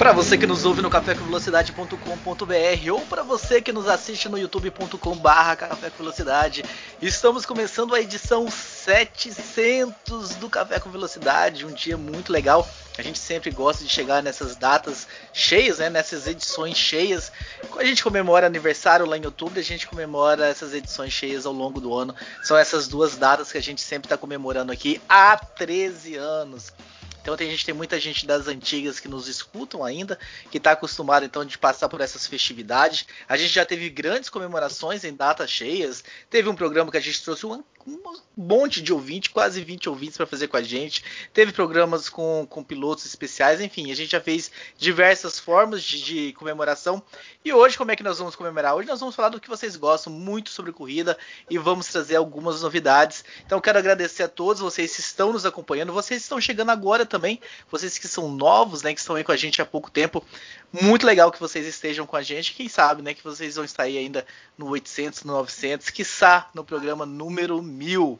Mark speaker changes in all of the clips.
Speaker 1: Para você que nos ouve no cafécomvelocidade.com.br ou para você que nos assiste no youtube.com/barra Café com Velocidade, estamos começando a edição 700 do Café com Velocidade, um dia muito legal. A gente sempre gosta de chegar nessas datas cheias, né, nessas edições cheias. Quando a gente comemora aniversário lá em outubro, a gente comemora essas edições cheias ao longo do ano. São essas duas datas que a gente sempre está comemorando aqui há 13 anos. Então tem gente, tem muita gente das antigas que nos escutam ainda, que está acostumado então de passar por essas festividades. A gente já teve grandes comemorações em datas cheias. Teve um programa que a gente trouxe um monte de ouvintes, quase 20 ouvintes para fazer com a gente. Teve programas com, com pilotos especiais, enfim, a gente já fez diversas formas de, de comemoração. E hoje, como é que nós vamos comemorar? Hoje nós vamos falar do que vocês gostam muito sobre corrida e vamos trazer algumas novidades. Então quero agradecer a todos vocês que estão nos acompanhando, vocês que estão chegando agora também, vocês que são novos, né, que estão aí com a gente há pouco tempo. Muito legal que vocês estejam com a gente. Quem sabe, né, que vocês vão estar aí ainda no 800, no 900, quiçá no programa número 1000.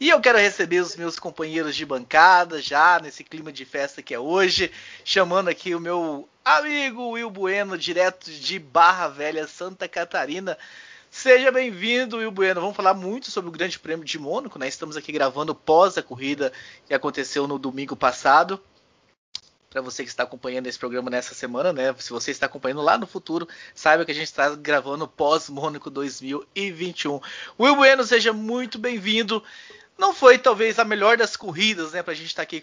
Speaker 1: E eu quero receber os meus companheiros de bancada já nesse clima de festa que é hoje, chamando aqui o meu amigo Will Bueno, direto de Barra Velha, Santa Catarina. Seja bem-vindo, Will Bueno. Vamos falar muito sobre o Grande Prêmio de Mônaco, né? Estamos aqui gravando pós a corrida que aconteceu no domingo passado para você que está acompanhando esse programa nessa semana, né? Se você está acompanhando lá no futuro, saiba que a gente está gravando pós Mônaco 2021. Will Bueno, seja muito bem-vindo não foi talvez a melhor das corridas, né, para a gente estar tá aqui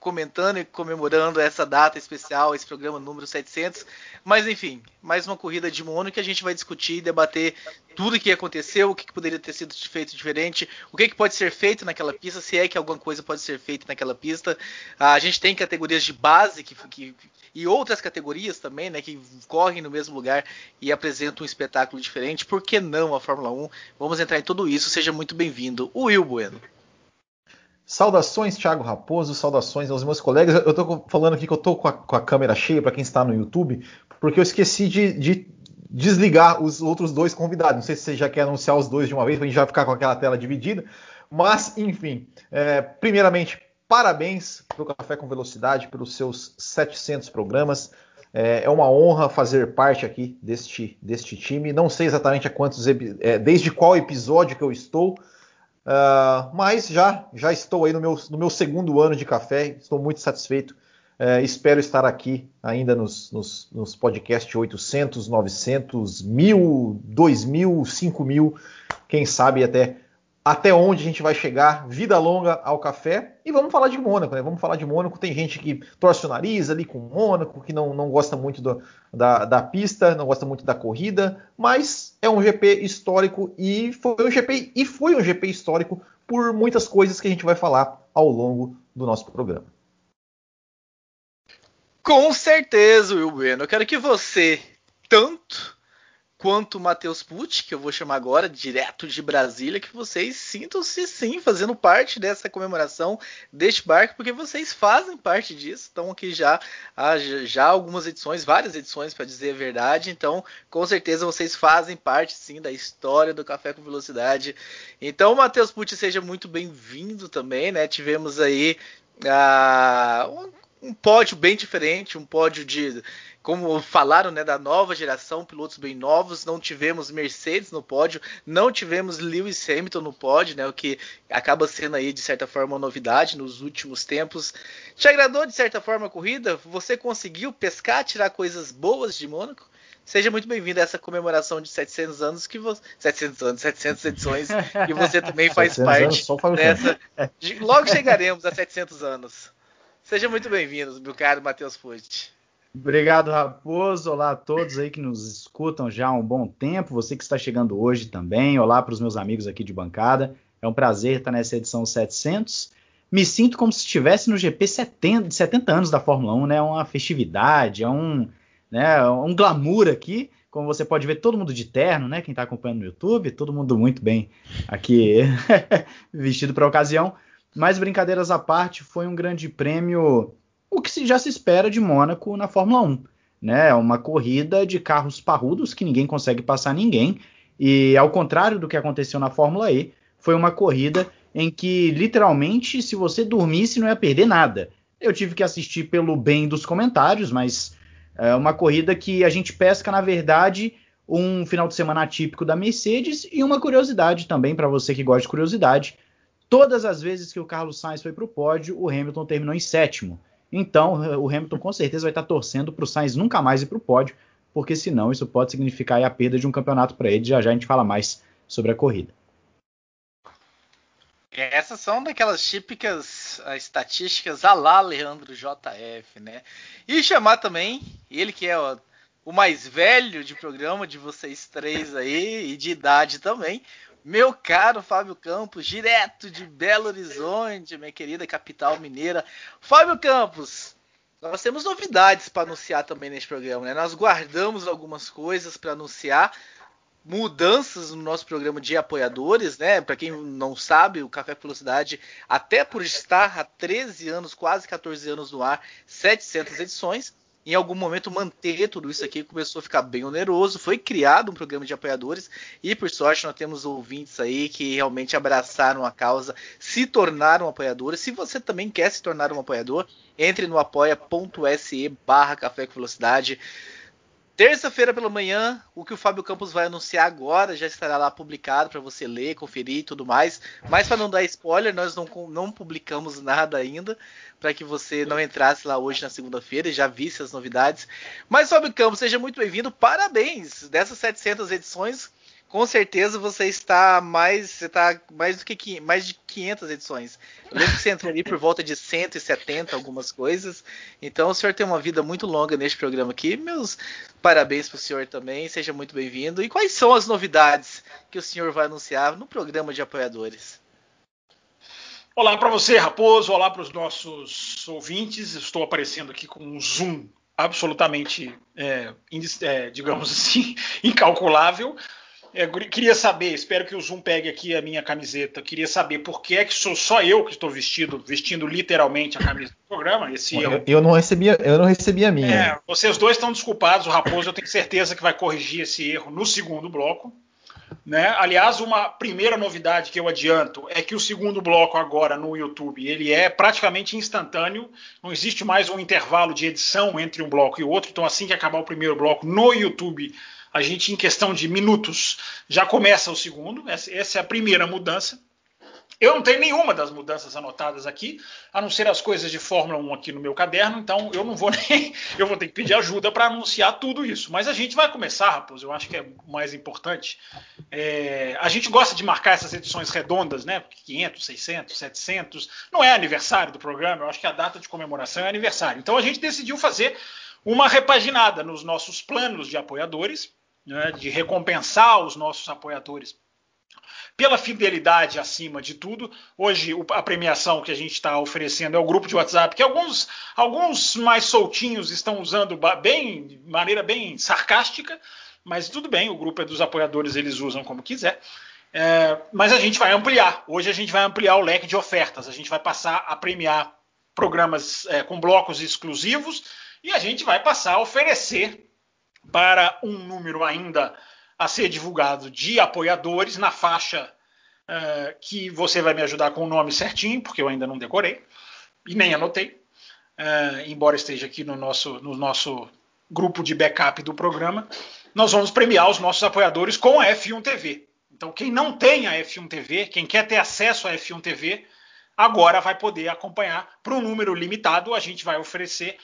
Speaker 1: comentando e comemorando essa data especial, esse programa número 700. Mas enfim, mais uma corrida de Mônaco que a gente vai discutir e debater tudo o que aconteceu, o que poderia ter sido feito diferente, o que, pode ser feito naquela pista, se é que alguma coisa pode ser feita naquela pista. A gente tem categorias de base que, que, e outras categorias também, né, que correm no mesmo lugar e apresentam um espetáculo diferente. Por que não a Fórmula 1? Vamos entrar em tudo isso. Seja muito bem-vindo, Will Bueno.
Speaker 2: Saudações, Thiago Raposo, saudações aos meus colegas. Eu estou falando aqui que eu estou com, com, a câmera cheia para quem está no YouTube, porque eu esqueci de, de, desligar os outros dois convidados. Não sei se você já quer anunciar os dois de uma vez, para a gente já ficar com aquela tela dividida. Mas, enfim, é, primeiramente, parabéns para o Café com Velocidade, pelos seus 700 programas. É, é, uma honra fazer parte aqui deste, deste time. Não sei exatamente a quantos, é, desde qual episódio que eu estou, Uh, mas já, já estou aí no meu, no meu segundo ano de café, estou muito satisfeito. Uh, espero estar aqui ainda nos, nos, nos podcasts 800, 900, 1000, 2000, 5000, quem sabe até até onde a gente vai chegar, vida longa ao café. E vamos falar de Mônaco, né? Vamos falar de Mônaco. Tem gente que torce o nariz ali com Mônaco, que não, não gosta muito do, da, da pista, não gosta muito da corrida, mas é um GP histórico e foi um GP e foi um GP histórico por muitas coisas que a gente vai falar ao longo do nosso programa.
Speaker 1: Com certeza, Will Bueno. Eu quero que você tanto quanto Matheus Pucci, que eu vou chamar agora, direto de Brasília, que vocês sintam-se sim fazendo parte dessa comemoração deste barco, porque vocês fazem parte disso. Estão aqui já há já algumas edições, várias edições para dizer a verdade. Então, com certeza vocês fazem parte sim da história do Café com Velocidade. Então, Matheus Pucci, seja muito bem-vindo também, né? Tivemos aí uh, um, um pódio bem diferente, um pódio de como falaram, né, da nova geração, pilotos bem novos, não tivemos Mercedes no pódio, não tivemos Lewis Hamilton no pódio, né, o que acaba sendo aí de certa forma uma novidade nos últimos tempos. Te agradou de certa forma a corrida? Você conseguiu pescar, tirar coisas boas de Mônaco? Seja muito bem-vindo a essa comemoração de 700 anos que você 700 anos, 700 edições que você também faz parte dessa. Logo chegaremos a 700 anos. Seja muito bem-vindo, meu caro Matheus Fuji.
Speaker 3: Obrigado, Raposo. Olá a todos aí que nos escutam já há um bom tempo. Você que está chegando hoje também. Olá para os meus amigos aqui de bancada. É um prazer estar nessa edição 700. Me sinto como se estivesse no GP 70, de 70 anos da Fórmula 1, né? É uma festividade, é um, né, um glamour aqui. Como você pode ver, todo mundo de terno, né? Quem está acompanhando no YouTube, todo mundo muito bem aqui vestido para a ocasião. Mas brincadeiras à parte, foi um grande prêmio, o que já se espera de Mônaco na Fórmula 1. Né? Uma corrida de carros parrudos que ninguém consegue passar ninguém. E ao contrário do que aconteceu na Fórmula E, foi uma corrida em que literalmente, se você dormisse, não ia perder nada. Eu tive que assistir pelo bem dos comentários, mas é uma corrida que a gente pesca, na verdade, um final de semana atípico da Mercedes e uma curiosidade também para você que gosta de curiosidade. Todas as vezes que o Carlos Sainz foi para o pódio, o Hamilton terminou em sétimo. Então, o Hamilton com certeza vai estar torcendo para o Sainz nunca mais ir para o pódio, porque senão isso pode significar a perda de um campeonato para ele. Já já a gente fala mais sobre a corrida.
Speaker 1: Essas são daquelas típicas uh, estatísticas a lá Leandro JF, né? E chamar também ele que é o mais velho de programa de vocês três aí e de idade também, meu caro Fábio Campos, direto de Belo Horizonte, minha querida capital mineira. Fábio Campos, nós temos novidades para anunciar também neste programa, né? Nós guardamos algumas coisas para anunciar, mudanças no nosso programa de apoiadores, né? Para quem não sabe, o Café Velocidade, até por estar há 13 anos, quase 14 anos no ar, 700 edições, em algum momento manter tudo isso aqui começou a ficar bem oneroso. Foi criado um programa de apoiadores e, por sorte, nós temos ouvintes aí que realmente abraçaram a causa, se tornaram apoiadores. Se você também quer se tornar um apoiador, entre no apoia.se barra Café com Velocidade. Terça-feira pela manhã, o que o Fábio Campos vai anunciar agora já estará lá publicado para você ler, conferir e tudo mais. Mas para não dar spoiler, nós não, não publicamos nada ainda, para que você não entrasse lá hoje na segunda-feira e já visse as novidades. Mas Fábio Campos, seja muito bem-vindo, parabéns! Dessas 700 edições, com certeza você está mais, você está mais do que mais de 500 edições. Eu lembro que você entrou ali por volta de 170 algumas coisas. Então o senhor tem uma vida muito longa neste programa aqui. Meus parabéns para o senhor também. Seja muito bem-vindo. E quais são as novidades que o senhor vai anunciar no programa de apoiadores?
Speaker 4: Olá para você, Raposo. Olá para os nossos ouvintes. Estou aparecendo aqui com um zoom absolutamente, é, é, digamos assim, incalculável. É, queria saber, espero que o Zoom pegue aqui a minha camiseta. Queria saber por que é que sou só eu que estou vestido, vestindo literalmente a camisa do programa. Esse
Speaker 2: eu, eu, eu não recebi, eu não recebi a minha.
Speaker 4: É, vocês dois estão desculpados. O Raposo, eu tenho certeza que vai corrigir esse erro no segundo bloco. Né? Aliás, uma primeira novidade que eu adianto é que o segundo bloco agora no YouTube ele é praticamente instantâneo. Não existe mais um intervalo de edição entre um bloco e o outro. Então, assim que acabar o primeiro bloco no YouTube a gente, em questão de minutos, já começa o segundo. Essa é a primeira mudança. Eu não tenho nenhuma das mudanças anotadas aqui, a não ser as coisas de Fórmula 1 aqui no meu caderno, então eu não vou nem. Eu vou ter que pedir ajuda para anunciar tudo isso. Mas a gente vai começar, Raposo, eu acho que é mais importante. É, a gente gosta de marcar essas edições redondas, né? 500, 600, 700. Não é aniversário do programa, eu acho que a data de comemoração é aniversário. Então a gente decidiu fazer uma repaginada nos nossos planos de apoiadores né, de recompensar os nossos apoiadores pela fidelidade acima de tudo. Hoje a premiação que a gente está oferecendo é o grupo de WhatsApp, que alguns, alguns mais soltinhos estão usando bem, de maneira bem sarcástica, mas tudo bem, o grupo é dos apoiadores, eles usam como quiser. É, mas a gente vai ampliar. Hoje a gente vai ampliar o leque de ofertas. A gente vai passar a premiar programas é, com blocos exclusivos e a gente vai passar a oferecer para um número ainda a ser divulgado de apoiadores na faixa uh, que você vai me ajudar com o nome certinho, porque eu ainda não decorei e nem anotei, uh, embora esteja aqui no nosso, no nosso grupo de backup do programa. Nós vamos premiar os nossos apoiadores com a F1 TV. Então, quem não tem a F1 TV, quem quer ter acesso à F1 TV, agora vai poder acompanhar para um número limitado. A gente vai oferecer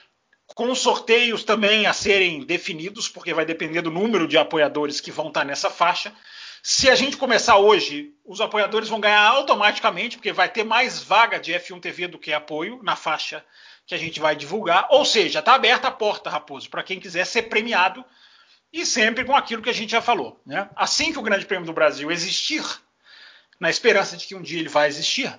Speaker 4: com sorteios também a serem definidos, porque vai depender do número de apoiadores que vão estar nessa faixa. Se a gente começar hoje, os apoiadores vão ganhar automaticamente, porque vai ter mais vaga de F1 TV do que apoio na faixa que a gente vai divulgar. Ou seja, está aberta a porta, Raposo, para quem quiser ser premiado e sempre com aquilo que a gente já falou. Né? Assim que o Grande Prêmio do Brasil existir, na esperança de que um dia ele vai existir,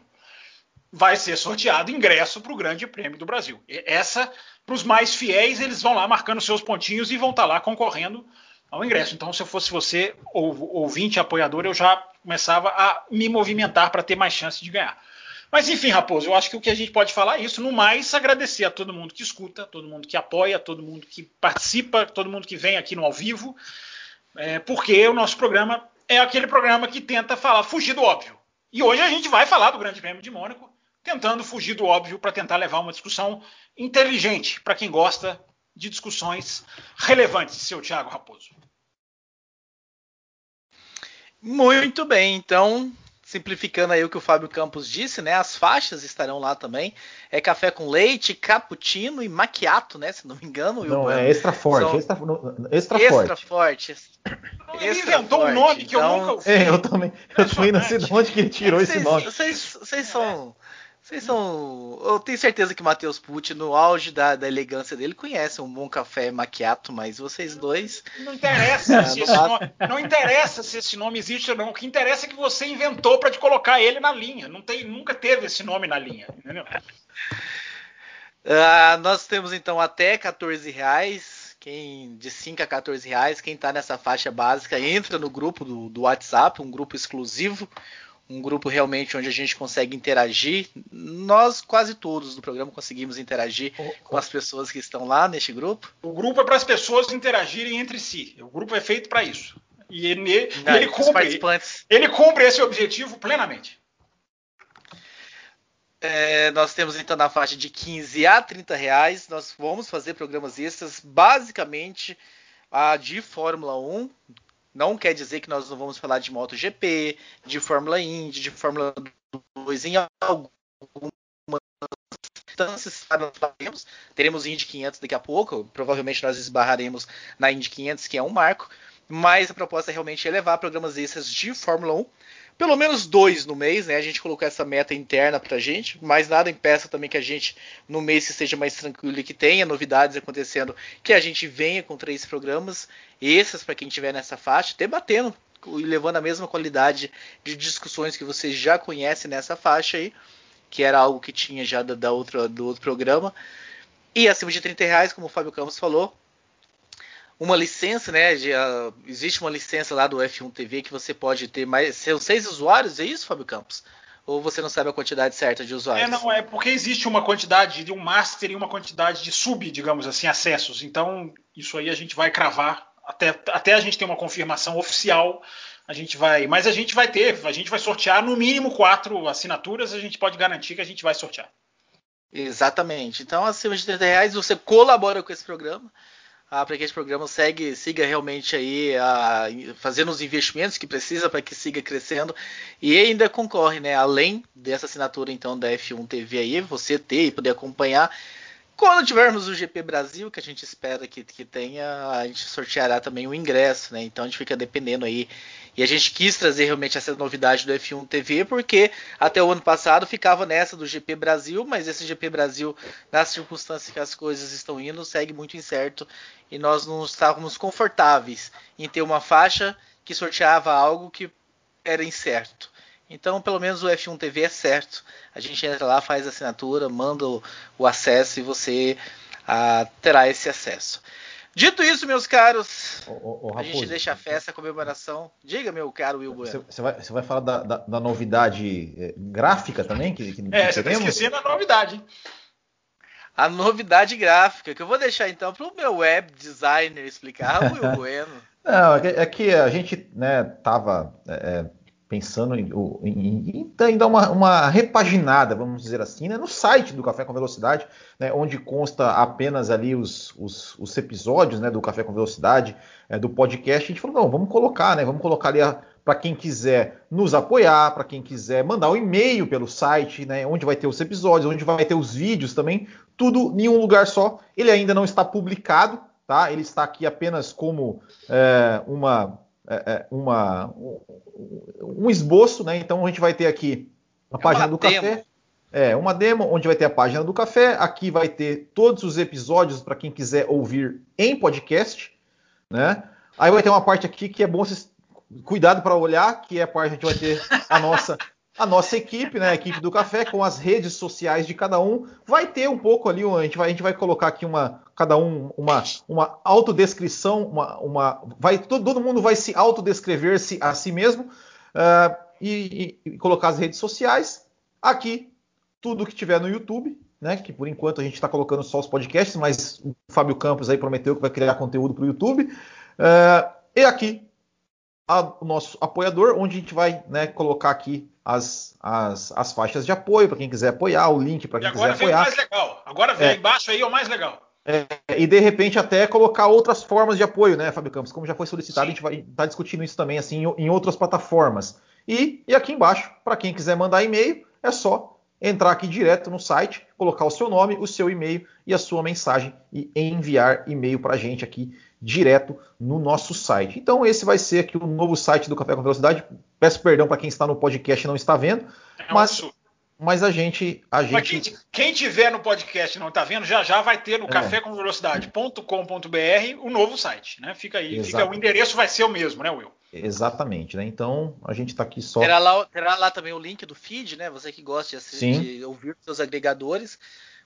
Speaker 4: vai ser sorteado ingresso para o Grande Prêmio do Brasil. Essa para os mais fiéis, eles vão lá marcando seus pontinhos e vão estar tá lá concorrendo ao ingresso. Então, se eu fosse você, ou, ouvinte, apoiador, eu já começava a me movimentar para ter mais chance de ganhar. Mas enfim, Raposo, eu acho que o que a gente pode falar é isso. No mais, agradecer a todo mundo que escuta, todo mundo que apoia, todo mundo que participa, todo mundo que vem aqui no ao vivo, é, porque o nosso programa é aquele programa que tenta falar, fugir do óbvio. E hoje a gente vai falar do Grande Prêmio de Mônaco, tentando fugir do óbvio para tentar levar uma discussão inteligente para quem gosta de discussões relevantes, seu Thiago Raposo.
Speaker 1: Muito bem, então simplificando aí o que o Fábio Campos disse, né? As faixas estarão lá também. É café com leite, cappuccino e macchiato, né? Se não me engano.
Speaker 2: Não, é extra forte. São... Extra, extra,
Speaker 1: extra forte.
Speaker 4: forte. Ele inventou um nome que então... eu nunca ouvi.
Speaker 2: É, eu também. Eu também não sei de onde que ele tirou é esse nome.
Speaker 1: Vocês são. Vocês são. Eu tenho certeza que o Matheus Pucci, no auge da, da, elegância dele, conhece um bom café maquiato, mas vocês dois.
Speaker 4: Não interessa, se esse nome, não interessa se esse nome existe ou não. O que interessa é que você inventou para te colocar ele na linha. Não tem, nunca teve esse nome na linha, entendeu?
Speaker 1: Uh, nós temos então até 14 reais. Quem de 5 a 14 reais, quem está nessa faixa básica entra no grupo do, do WhatsApp, um grupo exclusivo um grupo realmente onde a gente consegue interagir. Nós, quase todos do programa, conseguimos interagir oh, com as pessoas que estão lá neste grupo.
Speaker 4: O grupo é para as pessoas interagirem entre si. O grupo é feito para isso. E ele, Não, ele, cumpre, ele cumpre esse objetivo plenamente.
Speaker 1: É, nós temos então na faixa de 15 a 30 reais. Nós vamos fazer programas extras, basicamente a de Fórmula 1, não quer dizer que nós não vamos falar de MotoGP, de Fórmula Indy, de Fórmula 2 em algumas instâncias. Teremos, Indy 500 daqui a pouco. Provavelmente nós esbarraremos na Indy 500, que é um marco. Mas a proposta é realmente elevar programas extras de Fórmula 1 pelo menos dois no mês, né? A gente colocou essa meta interna pra gente, mas nada impeça também que a gente, no mês, que esteja mais tranquilo e que tenha novidades acontecendo, que a gente venha com três programas, esses para quem estiver nessa faixa, debatendo e levando a mesma qualidade de discussões que vocês já conhecem nessa faixa aí, que era algo que tinha já da, da outra, do outro programa. E acima de 30 reais, como o Fábio Campos falou, uma licença, né? De, uh, existe uma licença lá do F1 TV que você pode ter mais. São seis usuários, é isso, Fábio Campos? Ou você não sabe a quantidade certa de usuários?
Speaker 4: É, não, é porque existe uma quantidade de um master e uma quantidade de sub, digamos assim, acessos. Então, isso aí a gente vai cravar até, até a gente ter uma confirmação oficial. A gente vai. Mas a gente vai ter, a gente vai sortear no mínimo quatro assinaturas, a gente pode garantir que a gente vai sortear.
Speaker 1: Exatamente. Então, acima de 30 reais, você colabora com esse programa ah, para que esse programa segue, siga realmente aí a, fazendo os investimentos que precisa para que siga crescendo e ainda concorre, né? Além dessa assinatura então da F1 TV aí, você ter e poder acompanhar quando tivermos o GP Brasil, que a gente espera que, que tenha, a gente sorteará também o ingresso, né? Então a gente fica dependendo aí. E a gente quis trazer realmente essa novidade do F1 TV, porque até o ano passado ficava nessa do GP Brasil, mas esse GP Brasil, nas circunstâncias que as coisas estão indo, segue muito incerto e nós não estávamos confortáveis em ter uma faixa que sorteava algo que era incerto. Então, pelo menos o F1 TV é certo. A gente entra lá, faz a assinatura, manda o, o acesso e você ah, terá esse acesso. Dito isso, meus caros, ô, ô, a gente deixa a festa, a comemoração. Diga, meu caro Will Bueno.
Speaker 2: Você vai, vai falar da, da, da novidade é, gráfica também? Que, que
Speaker 4: é, você está esquecendo a novidade. Hein?
Speaker 1: A novidade gráfica, que eu vou deixar então para o meu web designer explicar, Will Bueno.
Speaker 2: Não, é que, é que a gente né, tava é, pensando em, em, em, dar uma, uma, repaginada, vamos dizer assim, né, no site do Café com Velocidade, né, onde consta apenas ali os, os, os episódios né, do Café com Velocidade, é, do podcast. A gente falou, não, vamos colocar, né, vamos colocar ali para quem quiser nos apoiar, para quem quiser mandar um e-mail pelo site, né, onde vai ter os episódios, onde vai ter os vídeos também, tudo em um lugar só. Ele ainda não está publicado, tá? Ele está aqui apenas como é, uma uma, um esboço, né? Então a gente vai ter aqui a é página do demo. café. É, uma demo onde vai ter a página do café. Aqui vai ter todos os episódios para quem quiser ouvir em podcast, né? Aí vai ter uma parte aqui que é bom vocês cuidado para olhar, que é a parte que a gente vai ter a nossa a nossa equipe, né, a equipe do café, com as redes sociais de cada um, vai ter um pouco ali, a gente vai, a gente vai colocar aqui uma, cada um, uma, uma autodescrição, uma, uma, vai, todo, todo mundo vai se autodescrever-se a si mesmo uh, e, e, colocar as redes sociais. Aqui, tudo que tiver no YouTube, né, que por enquanto a gente está colocando só os podcasts, mas o Fábio Campos aí prometeu que vai criar conteúdo para o YouTube. Uh, e aqui, a, o nosso apoiador, onde a gente vai né, colocar aqui as, as, as faixas de apoio para quem quiser apoiar, o link para quem quiser apoiar.
Speaker 4: Agora vem o mais legal. Agora vem é. embaixo aí o mais legal.
Speaker 2: É, e de repente até colocar outras formas de apoio, né, Fábio Campos? Como já foi solicitado, Sim. a gente vai estar tá discutindo isso também assim em outras plataformas. E, e aqui embaixo, para quem quiser mandar e-mail, é só entrar aqui direto no site, colocar o seu nome, o seu e-mail e a sua mensagem e enviar e-mail para a gente aqui direto no nosso site. Então esse vai ser aqui o novo site do Café com Velocidade. Peço perdão para quem está no podcast e não está vendo, é mas, mas a gente, a gente...
Speaker 4: Mas quem, quem tiver no podcast e não está vendo, já já vai ter no é. cafécomvelocidade.com.br o novo site, né? Fica aí, fica, o endereço vai ser o mesmo, né, Will?
Speaker 2: Exatamente, né? Então a gente está aqui só.
Speaker 1: Terá lá, terá lá também o link do feed, né? Você que gosta de, assistir, de ouvir os seus agregadores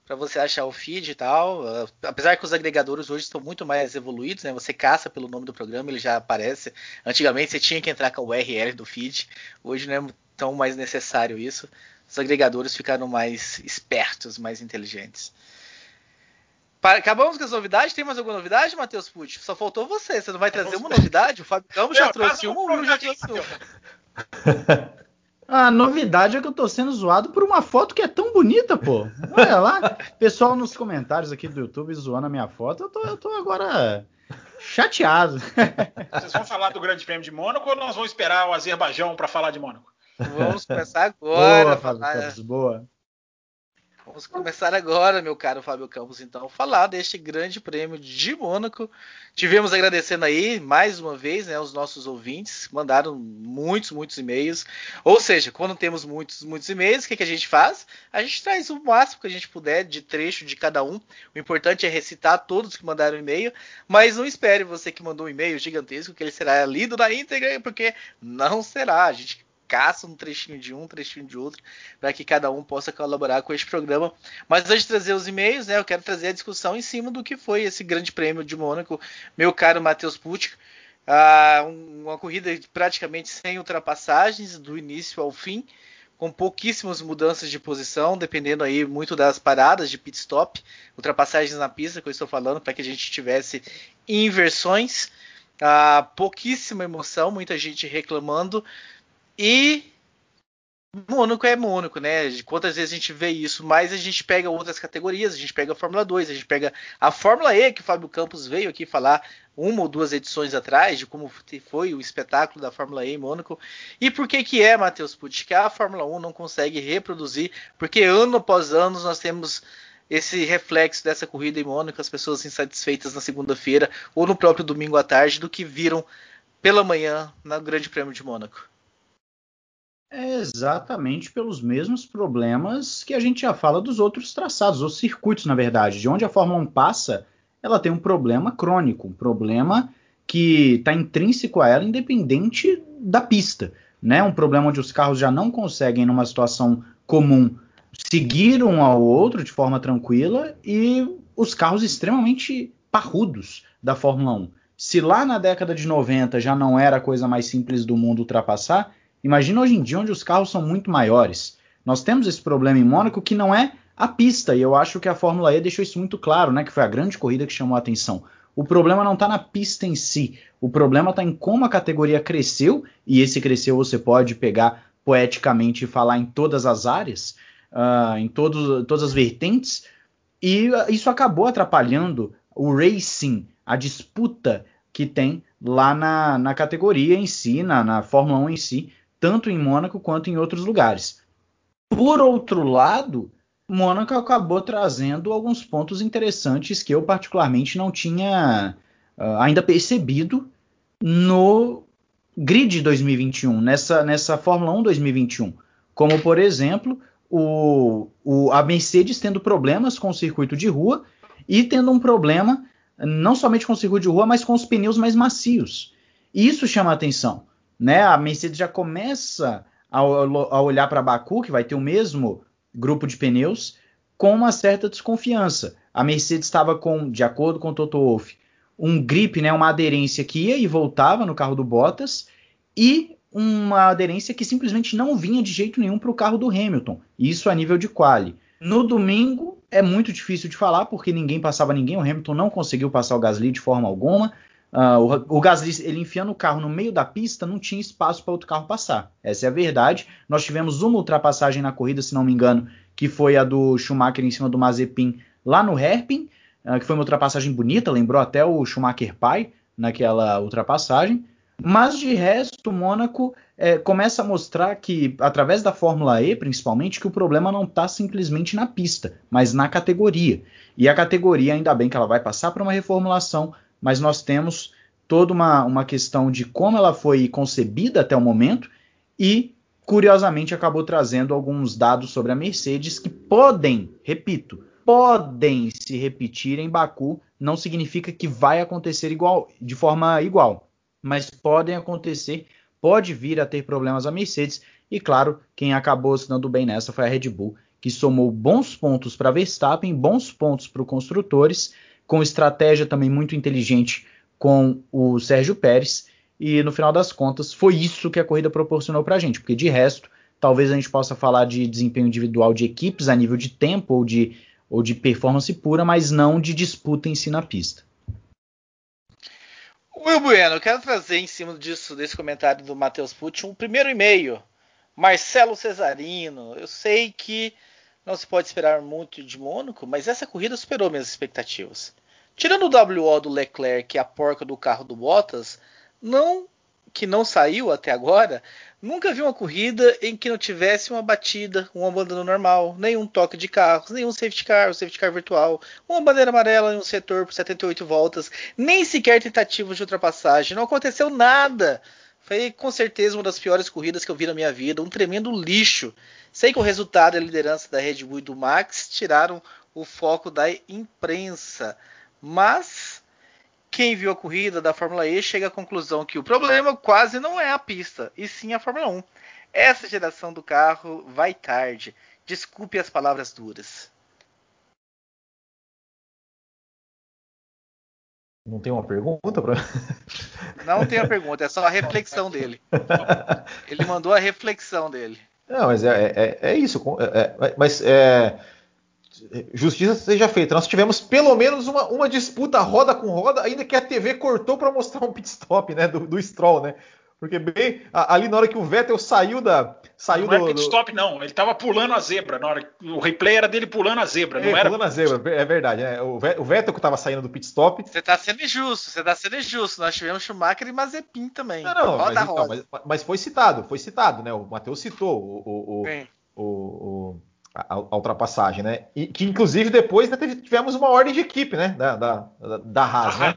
Speaker 1: para você achar o feed e tal. Apesar que os agregadores hoje estão muito mais evoluídos, né? Você caça pelo nome do programa, ele já aparece. Antigamente você tinha que entrar com a URL do feed. Hoje não é tão mais necessário isso. Os agregadores ficaram mais espertos, mais inteligentes. Acabamos com as novidades? Tem mais alguma novidade, Matheus Pucci? Só faltou você. Você não vai trazer uma novidade? O Fábio Campos já trouxe uma, o Will já trouxe uma.
Speaker 3: A novidade é que eu tô sendo zoado por uma foto que é tão bonita, pô. Olha lá. Pessoal nos comentários aqui do YouTube zoando a minha foto, eu tô, eu tô agora chateado.
Speaker 4: Vocês vão falar do Grande Prêmio de Mônaco ou nós vamos esperar o Azerbaijão para falar de Mônaco?
Speaker 1: Vamos começar agora.
Speaker 3: Boa, Fábio Campos, boa.
Speaker 1: Vamos começar agora, meu caro Fábio Campos, então, falar deste grande prêmio de Mônaco. Tivemos agradecendo aí, mais uma vez, né, os nossos ouvintes, mandaram muitos, muitos e-mails. Ou seja, quando temos muitos, muitos e-mails, o que, que a gente faz? A gente traz o máximo que a gente puder de trecho de cada um. O importante é recitar todos que mandaram e-mail, mas não espere você que mandou um e-mail gigantesco, que ele será lido na íntegra, porque não será. A gente caça um trechinho de um, um trechinho de outro, para que cada um possa colaborar com este programa. Mas antes de trazer os e-mails, né, eu quero trazer a discussão em cima do que foi esse grande prêmio de Mônaco, meu caro Matheus Pucci. Ah, uma corrida praticamente sem ultrapassagens, do início ao fim, com pouquíssimas mudanças de posição, dependendo aí muito das paradas de pit stop, ultrapassagens na pista que eu estou falando, para que a gente tivesse inversões. Ah, pouquíssima emoção, muita gente reclamando. E Mônaco é Mônaco, né? Quantas vezes a gente vê isso, mas a gente pega outras categorias, a gente pega a Fórmula 2, a gente pega a Fórmula E, que o Fábio Campos veio aqui falar uma ou duas edições atrás, de como foi o espetáculo da Fórmula E em Mônaco. E por que que é, Matheus Pucci, que a Fórmula 1 não consegue reproduzir, porque ano após ano nós temos esse reflexo dessa corrida em Mônaco, as pessoas insatisfeitas na segunda-feira ou no próprio domingo à tarde do que viram pela manhã no Grande Prêmio de Mônaco.
Speaker 3: É exatamente pelos mesmos problemas que a gente já fala dos outros traçados, os circuitos, na verdade. De onde a Fórmula 1 passa, ela tem um problema crônico, um problema que está intrínseco a ela, independente da pista. Né? Um problema onde os carros já não conseguem, numa situação comum, seguir um ao outro de forma tranquila e os carros extremamente parrudos da Fórmula 1. Se lá na década de 90 já não era a coisa mais simples do mundo ultrapassar, Imagina hoje em dia onde os carros são muito maiores. Nós temos esse problema em Mônaco que não é a pista, e eu acho que a Fórmula E deixou isso muito claro, né? Que foi a grande corrida que chamou a atenção. O problema não está na pista em si, o problema está em como a categoria cresceu, e esse cresceu você pode pegar poeticamente e falar em todas as áreas, uh, em todos, todas as vertentes, e isso acabou atrapalhando o racing, a disputa que tem lá na, na categoria em si, na, na Fórmula 1 em si, tanto em Mônaco quanto em outros lugares. Por outro lado, Mônaco acabou trazendo alguns pontos interessantes que eu particularmente não tinha uh, ainda percebido no grid 2021, nessa, nessa Fórmula 1 2021. Como, por exemplo, o, o, a Mercedes tendo problemas com o circuito de rua e tendo um problema não somente com o circuito de rua, mas com os pneus mais macios. Isso chama a atenção né? A Mercedes já começa ao, ao olhar para Baku, que vai ter o mesmo grupo de pneus, com uma certa desconfiança. A Mercedes estava com, de acordo com o Toto Wolff, um grip, né, uma aderência que ia e voltava no carro do Bottas e uma aderência que simplesmente não vinha de jeito nenhum para o carro do Hamilton. Isso a nível de quali. No domingo é muito difícil de falar porque ninguém passava ninguém. O Hamilton não conseguiu passar o Gasly de forma alguma. Uh, o, o, Gasly, ele enfiando o carro no meio da pista, não tinha espaço para outro carro passar. Essa é a verdade. Nós tivemos uma ultrapassagem na corrida, se não me engano, que foi a do Schumacher em cima do Mazepin lá no Hairpin, uh, que foi uma ultrapassagem bonita, lembrou até o Schumacher pai naquela ultrapassagem. Mas de resto, o Mônaco é, começa a mostrar que, através da Fórmula E principalmente, que o problema não está simplesmente na pista, mas na categoria. E a categoria, ainda bem que ela vai passar para uma reformulação, mas nós temos toda uma, uma questão de como ela foi concebida até o momento e, curiosamente, acabou trazendo alguns dados sobre a Mercedes que podem, repito, podem se repetir em Baku, não significa que vai acontecer igual, de forma igual, mas podem acontecer, pode vir a ter problemas a Mercedes, e claro, quem acabou se dando bem nessa foi a Red Bull, que somou bons pontos para Verstappen, bons pontos para os construtores, com estratégia também muito inteligente com o Sérgio Pérez. E no final das contas, foi isso que a corrida proporcionou para a gente, porque de resto, talvez a gente possa falar de desempenho individual de equipes a nível de tempo ou de, ou de performance pura, mas não de disputa em si na pista.
Speaker 1: Will Bueno, eu quero trazer em cima disso, desse comentário do Matheus Pucci, um primeiro e-mail. Marcelo Cesarino, eu sei que não se pode esperar muito de Mônaco, mas essa corrida superou minhas expectativas. Tirando o WO do Leclerc e a porca do carro do Bottas, não que não saiu até agora, nunca vi uma corrida em que não tivesse uma batida, um abandono normal, nenhum toque de carros, nenhum safety car, um safety car virtual, uma bandeira amarela em um setor por 78 voltas, nem sequer tentativa de ultrapassagem. Não aconteceu nada. Foi com certeza uma das piores corridas que eu vi na minha vida, um tremendo lixo. Sei que o resultado e a liderança da Red Bull e do Max tiraram o foco da imprensa. Mas quem viu a corrida da Fórmula E chega à conclusão que o problema quase não é a pista, e sim a Fórmula 1. Essa geração do carro vai tarde. Desculpe as palavras duras.
Speaker 2: Não tem uma pergunta para?
Speaker 1: Não tem uma pergunta, é só a reflexão dele. Ele mandou a reflexão dele.
Speaker 2: Não, mas é, é, é isso. É, é, mas é, justiça seja feita. Nós tivemos pelo menos uma, uma disputa roda com roda, ainda que a TV cortou para mostrar um pit stop né, do, do Stroll, né? Porque bem ali na hora que o Vettel saiu da. Saiu
Speaker 4: não
Speaker 2: do,
Speaker 4: é pit stop, não. Ele tava pulando a zebra. Na hora, o replay era dele pulando a zebra,
Speaker 2: é,
Speaker 4: não era.
Speaker 2: Pulando a zebra, é verdade. Né? O Vettel que tava saindo do pit stop.
Speaker 1: Você tá sendo injusto, você tá sendo injusto. Nós tivemos Schumacher e Mazepin também.
Speaker 2: Não, não, roda, mas, então, mas, mas, foi citado, foi citado, né? O Matheus citou o, o, o, o a, a, ultrapassagem, né? E que inclusive depois né, tivemos uma ordem de equipe, né? Da, da, da, Haas, né?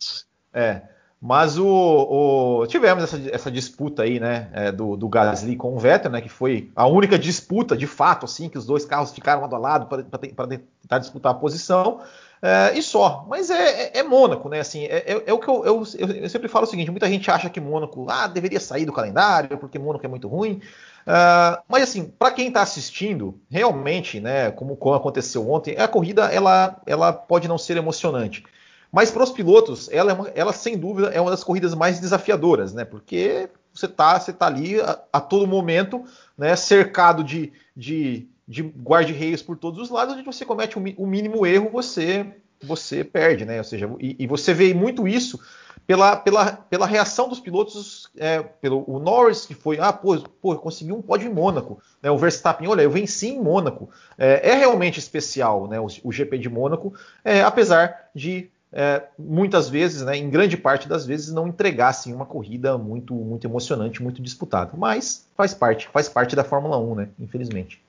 Speaker 2: É. Mas o, o, tivemos essa, essa disputa aí, né, é, do, do Gasly com o Vettel, né, que foi a única disputa de fato, assim, que os dois carros ficaram lado a lado para tentar disputar a posição. É, e só. Mas é, é, é Mônaco, né? Assim, é, é, é o que eu, eu, eu, sempre falo o seguinte: muita gente acha que Mônaco ah, deveria sair do calendário porque Mônaco é muito ruim. Uh, mas assim, para quem está assistindo, realmente, né, como, como, aconteceu ontem, a corrida ela, ela pode não ser emocionante. Mas para os pilotos, ela, é uma, ela sem dúvida é uma das corridas mais desafiadoras, né? Porque você está você tá ali a, a, todo momento, né, cercado de, de, de guarda-reios por todos os lados, onde você comete o mínimo erro, você você perde, né? Ou seja, e, e você vê muito isso pela, pela, pela reação dos pilotos, é, pelo o Norris, que foi, ah, pô, pô consegui um pódio em Mônaco. Né, o Verstappen, olha, eu venci em Mônaco. É, é realmente especial né, o, o, GP de Mônaco, é, apesar de é, muitas vezes, né, em grande parte das vezes, não entregassem uma corrida muito, muito emocionante, muito disputada. Mas faz parte, faz parte da Fórmula 1, né, infelizmente.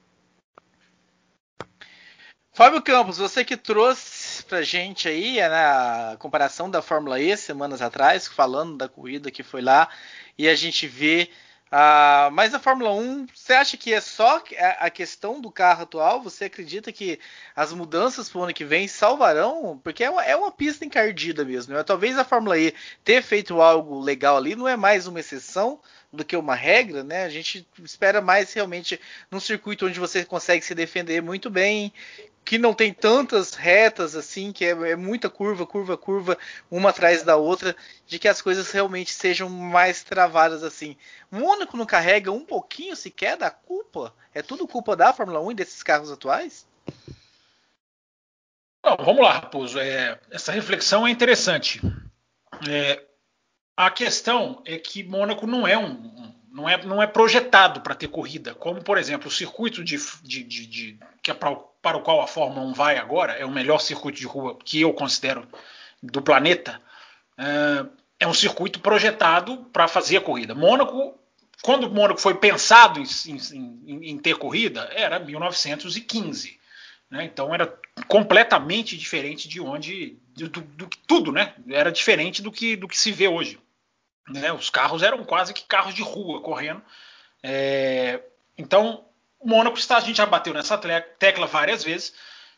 Speaker 1: Fábio Campos, você que trouxe pra gente aí né, a comparação da Fórmula E semanas atrás, falando da corrida que foi lá, e a gente vê. Uh, mas a Fórmula 1, você acha que é só a questão do carro atual? Você acredita que as mudanças para o ano que vem salvarão? Porque é uma, é uma pista encardida mesmo. Né? Talvez a Fórmula E ter feito algo legal ali não é mais uma exceção do que uma regra, né? A gente espera mais realmente num circuito onde você consegue se defender muito bem, que não tem tantas retas assim, que é, é, muita curva, curva, curva, uma atrás da outra, de que as coisas realmente sejam mais travadas assim. Mônaco não carrega um pouquinho sequer da culpa? É tudo culpa da Fórmula 1 e desses carros atuais?
Speaker 4: Bom, vamos lá, Raposo. É, essa reflexão é interessante. É, a questão é que Mônaco não é um, não é, não é projetado para ter corrida, como por exemplo o circuito de, de, de, de que é para, para, o qual a Fórmula 1 vai agora, é o melhor circuito de rua que eu considero do planeta, é, é um circuito projetado para fazer a corrida. Mônaco, quando Mônaco foi pensado em, em, em ter corrida, era 1915. Né? Então era completamente diferente de onde, do, do, do, tudo, né? Era diferente do que, do que se vê hoje. Né? Os carros eram quase que carros de rua correndo. É, então, o Mônaco está, a gente já bateu nessa tecla várias vezes,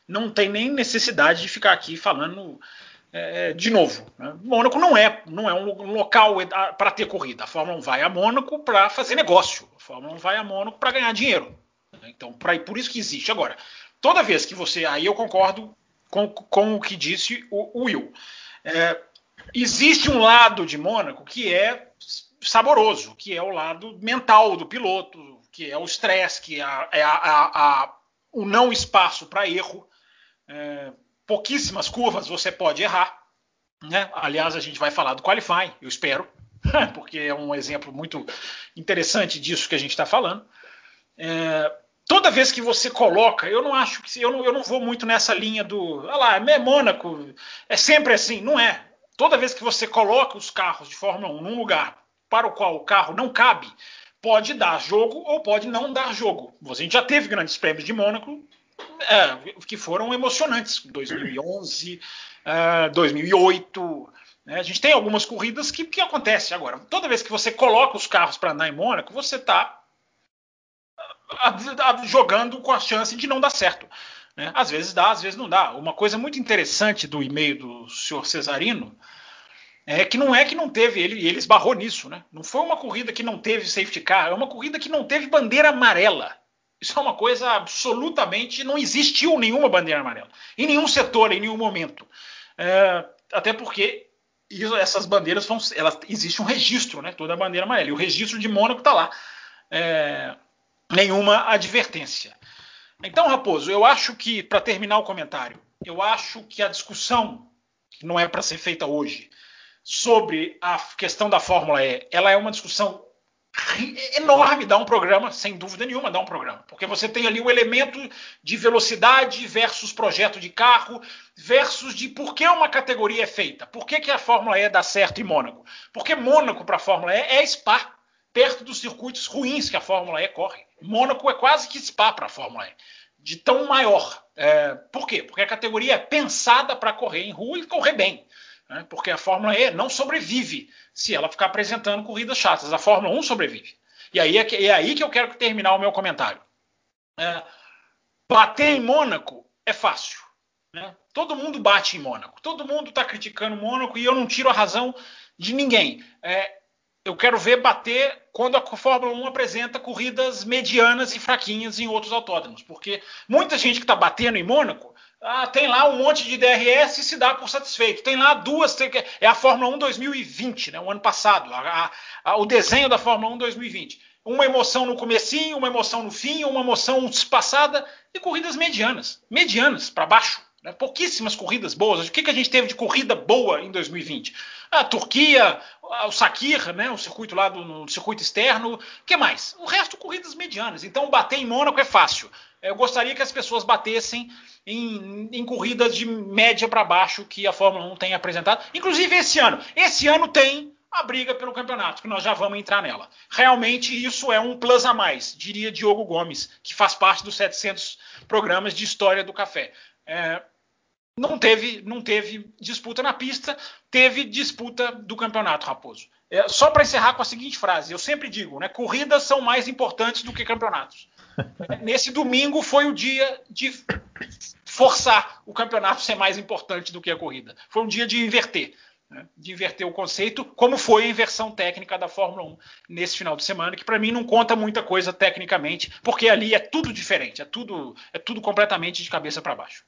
Speaker 4: não tem nem necessidade de ficar aqui falando é, de novo. Né? Mônaco não é, não é um local para ter corrida. A Fórmula 1 vai a Mônaco para fazer negócio. A Fórmula 1 vai a Mônaco para ganhar dinheiro. Então, pra, por isso que existe. Agora, toda vez que você. Aí eu concordo com, com o que disse o, o Will. É, Existe um lado de Mônaco que é saboroso, que é o lado mental do piloto, que é o estresse, que é, a, é a, a, o não espaço para erro. É, pouquíssimas curvas você pode errar. Né? Aliás, a gente vai falar do qualifying, eu espero, porque é um exemplo muito interessante disso que a gente está falando. É, toda vez que você coloca, eu não acho que eu não, eu não vou muito nessa linha do, ah lá, é Mônaco, é sempre assim, não é toda vez que você coloca os carros de Fórmula 1 num lugar para o qual o carro não cabe, pode dar jogo ou pode não dar jogo. A gente já teve grandes prêmios de Mônaco é, que foram emocionantes, 2011, é, 2008. Né? A gente tem algumas corridas que, que acontece agora. Toda vez que você coloca os carros para andar em Mônaco, você está jogando com a chance de não dar certo. Né? Às vezes dá, às vezes não dá. Uma coisa muito interessante do e-mail do senhor Cesarino é que não é que não teve, ele, ele esbarrou nisso, né? Não foi uma corrida que não teve safety car, é uma corrida que não teve bandeira amarela. Isso é uma coisa absolutamente. Não existiu nenhuma bandeira amarela. Em nenhum setor, em nenhum momento. É, até porque isso, essas bandeiras vão. Elas, existe um registro, né? Toda a bandeira amarela. E o registro de Mônaco está lá. É, nenhuma advertência. Então, Raposo, eu acho que, para terminar o comentário, eu acho que a discussão, que não é para ser feita hoje, sobre a questão da Fórmula E, ela é uma discussão enorme, dá um programa, sem dúvida nenhuma, dá um programa. Porque você tem ali o elemento de velocidade versus projeto de carro, versus de por que uma categoria é feita. Por que, que a Fórmula E dá certo em Mônaco? Porque Mônaco para a Fórmula E é Spa, perto dos circuitos ruins que a Fórmula E corre. Mônaco é quase que Spa para a Fórmula E, de tão maior. É, por quê? Porque a categoria é pensada para correr em rua e correr bem. Né? Porque a Fórmula E não sobrevive se ela ficar apresentando corridas chatas. A Fórmula 1 sobrevive. E aí é, que, é aí que eu quero terminar o meu comentário. É, bater em Mônaco é fácil. Né? Todo mundo bate em Mônaco. Todo mundo está criticando Mônaco e eu não tiro a razão de ninguém. É, eu quero ver bater quando a Fórmula 1 apresenta corridas medianas e fraquinhas em outros autódromos, porque muita gente que está batendo em Mônaco ah, tem lá um monte de DRS e se dá por satisfeito. Tem lá duas, tem, é a Fórmula 1 2020, né, o ano passado, a, a, o desenho da Fórmula 1 2020. Uma emoção no comecinho, uma emoção no fim, uma emoção passada e corridas medianas, medianas para baixo. Né, pouquíssimas corridas boas. O que, que a gente teve de corrida boa em 2020? A Turquia, o Sakir, né, o circuito lá do no circuito externo, o que mais? O resto corridas medianas. Então bater em Mônaco é fácil. Eu gostaria que as pessoas batessem em, em corridas de média para baixo que a Fórmula 1 tem apresentado, inclusive esse ano. Esse ano tem a briga pelo campeonato, que nós já vamos entrar nela. Realmente isso é um plus a mais, diria Diogo Gomes, que faz parte dos 700 programas de história do café. É, não teve, não teve disputa na pista, teve disputa do campeonato, Raposo. É, só para encerrar com a seguinte frase: eu sempre digo, né, corridas são mais importantes do que campeonatos. Nesse domingo foi o dia de forçar o campeonato ser mais importante do que a corrida. Foi um dia de inverter. né, de inverter o conceito, como foi a inversão técnica da Fórmula 1 nesse final de semana, que para mim não conta muita coisa tecnicamente, porque ali é tudo diferente, é tudo, é tudo completamente de cabeça para baixo.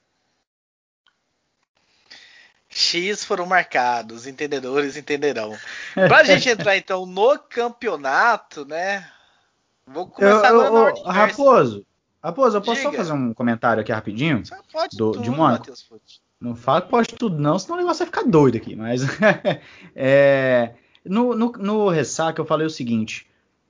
Speaker 1: X foram marcados, entendedores entenderão. Para a gente entrar então no campeonato, né?
Speaker 3: Vou começar eu, eu, na Raposo, Raposo, eu posso Diga. só fazer um comentário aqui rapidinho? Você
Speaker 1: pode do,
Speaker 3: tudo, de Mônaco? Não fala que pode tudo não, senão o negócio vai ficar doido aqui. Mas é, no, no, no Ressaca eu falei o seguinte.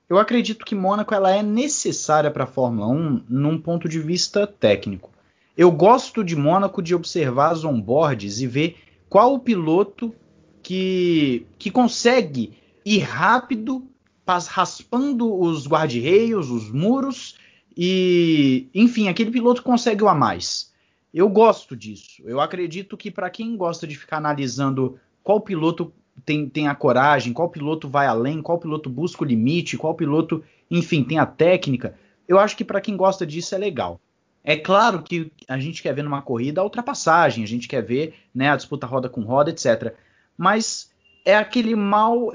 Speaker 3: Eu acredito que Mônaco ela é necessária para a Fórmula 1 num ponto de vista técnico. Eu gosto de Mônaco de observar as onboards e ver qual o piloto que, que consegue ir rápido, raspando os guarda-reios, os muros, e, enfim, aquele piloto consegue o a mais. Eu gosto disso. Eu acredito que para quem gosta de ficar analisando qual piloto tem, tem a coragem, qual piloto vai além, qual piloto busca o limite, qual piloto, enfim, tem a técnica, eu acho que para quem gosta disso é legal. É claro que a gente quer ver numa corrida a ultrapassagem, a gente quer ver né, a disputa roda com roda, etc. Mas é aquele mal,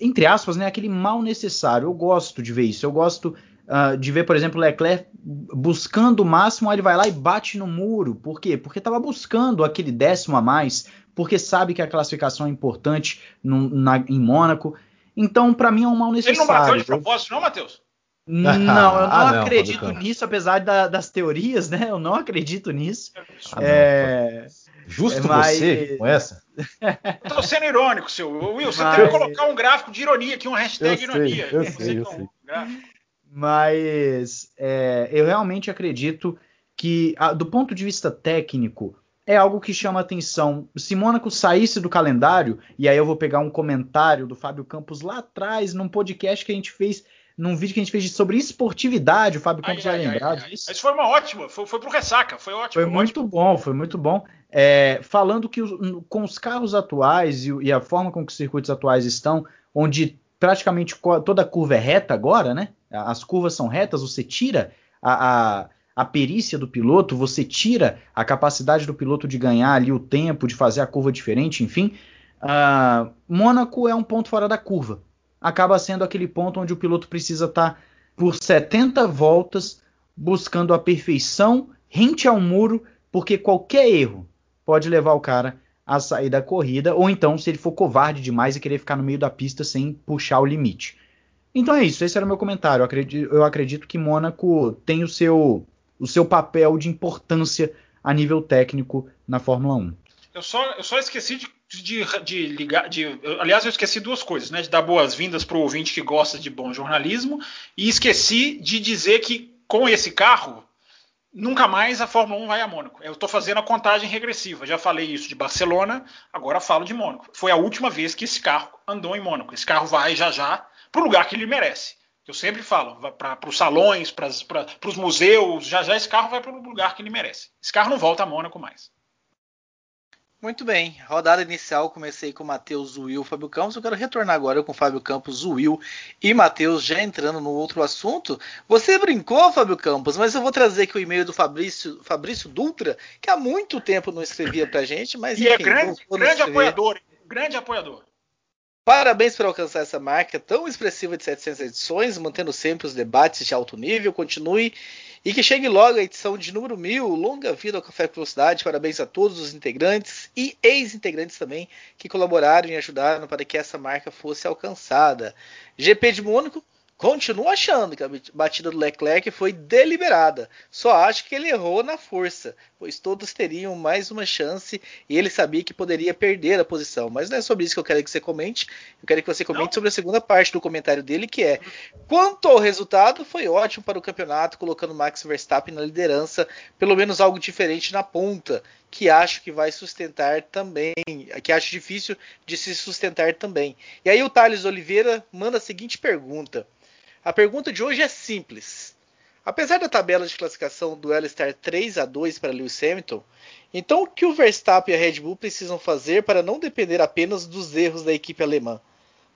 Speaker 3: entre aspas, né, aquele mal necessário. Eu gosto de ver isso. Eu gosto uh, de ver, por exemplo, Leclerc buscando o máximo, aí ele vai lá e bate no muro. Por quê? Porque estava buscando aquele décimo a mais, porque sabe que a classificação é importante no, na, em Mônaco. Então, para mim, é um mal necessário. Ele não bateu
Speaker 4: de propósito, não, Matheus?
Speaker 3: Não, eu não, ah, não acredito nisso, apesar da, das teorias, né? Eu não acredito nisso. Ah, é...
Speaker 2: Justo mas... você com essa?
Speaker 4: Eu tô sendo irônico, seu Will. Você mas... tem que colocar um gráfico de ironia aqui, uma hashtag eu ironia.
Speaker 2: Sei, eu sei, eu sei.
Speaker 3: Mas é, eu realmente acredito que, do ponto de vista técnico, é algo que chama atenção. Se Mônaco saísse do calendário, e aí eu vou pegar um comentário do Fábio Campos lá atrás, num podcast que a gente fez, num vídeo que a gente fez sobre esportividade, o Fábio Campos ai, vai ai, lembrar disso.
Speaker 4: Isso foi uma ótima, foi, foi pro ressaca, foi ótimo.
Speaker 3: Foi muito
Speaker 4: ótimo.
Speaker 3: bom, foi muito bom. É, falando que com os carros atuais e, e a forma com que os circuitos atuais estão, onde praticamente toda a curva é reta agora, né? As curvas são retas, você tira a, a, a, perícia do piloto, você tira a capacidade do piloto de ganhar ali o tempo, de fazer a curva diferente, enfim. Uh, Mônaco é um ponto fora da curva. Acaba sendo aquele ponto onde o piloto precisa estar tá por 70 voltas buscando a perfeição rente ao muro, porque qualquer erro pode levar o cara a sair da corrida, ou então se ele for covarde demais e querer ficar no meio da pista sem puxar o limite. Então é isso, esse era o meu comentário. Eu acredito, eu acredito que Mônaco tem o seu, o seu papel de importância a nível técnico na Fórmula 1.
Speaker 4: Eu só, eu só esqueci de, de, de ligar. De, aliás, eu esqueci duas coisas, né? De dar boas-vindas para o ouvinte que gosta de bom jornalismo, e esqueci de dizer que com esse carro nunca mais a Fórmula 1 vai a Mônaco. Eu estou fazendo a contagem regressiva. Já falei isso de Barcelona, agora falo de Mônaco. Foi a última vez que esse carro andou em Mônaco. Esse carro vai já já para o lugar que ele merece. Eu sempre falo, para os salões, para os museus, já já esse carro vai para o lugar que ele merece. Esse carro não volta a Mônaco mais.
Speaker 1: Muito bem, rodada inicial comecei com Matheus, Will, Fábio Campos. Eu quero retornar agora com Fábio Campos, Will e Matheus, já entrando no outro assunto. Você brincou, Fábio Campos, mas eu vou trazer aqui o e-mail do Fabrício, Fabrício Dutra, que há muito tempo não escrevia pra gente, mas
Speaker 4: e é enfim, é grande, grande apoiador, grande apoiador.
Speaker 1: Parabéns por alcançar essa marca tão expressiva de 700 edições, mantendo sempre os debates de alto nível. Continue e que chegue logo a edição de número 1000. Longa vida ao Café com Velocidade. Parabéns a todos os integrantes e ex-integrantes também que colaboraram e ajudaram para que essa marca fosse alcançada. GP de Mônaco Continuo achando que a batida do Leclerc foi deliberada. Só acho que ele errou na força, pois todos teriam mais uma chance e ele sabia que poderia perder a posição. Mas não é sobre isso que eu quero que você comente. Eu quero que você comente não. sobre a segunda parte do comentário dele, que é: quanto ao resultado, foi ótimo para o campeonato, colocando Max Verstappen na liderança, pelo menos algo diferente na ponta, que acho que vai sustentar também, que acho difícil de se sustentar também. E aí o Thales Oliveira manda a seguinte pergunta. A pergunta de hoje é simples. Apesar da tabela de classificação do duelo estar 3 a 2 para Lewis Hamilton, então o que o Verstappen e a Red Bull precisam fazer para não depender apenas dos erros da equipe alemã?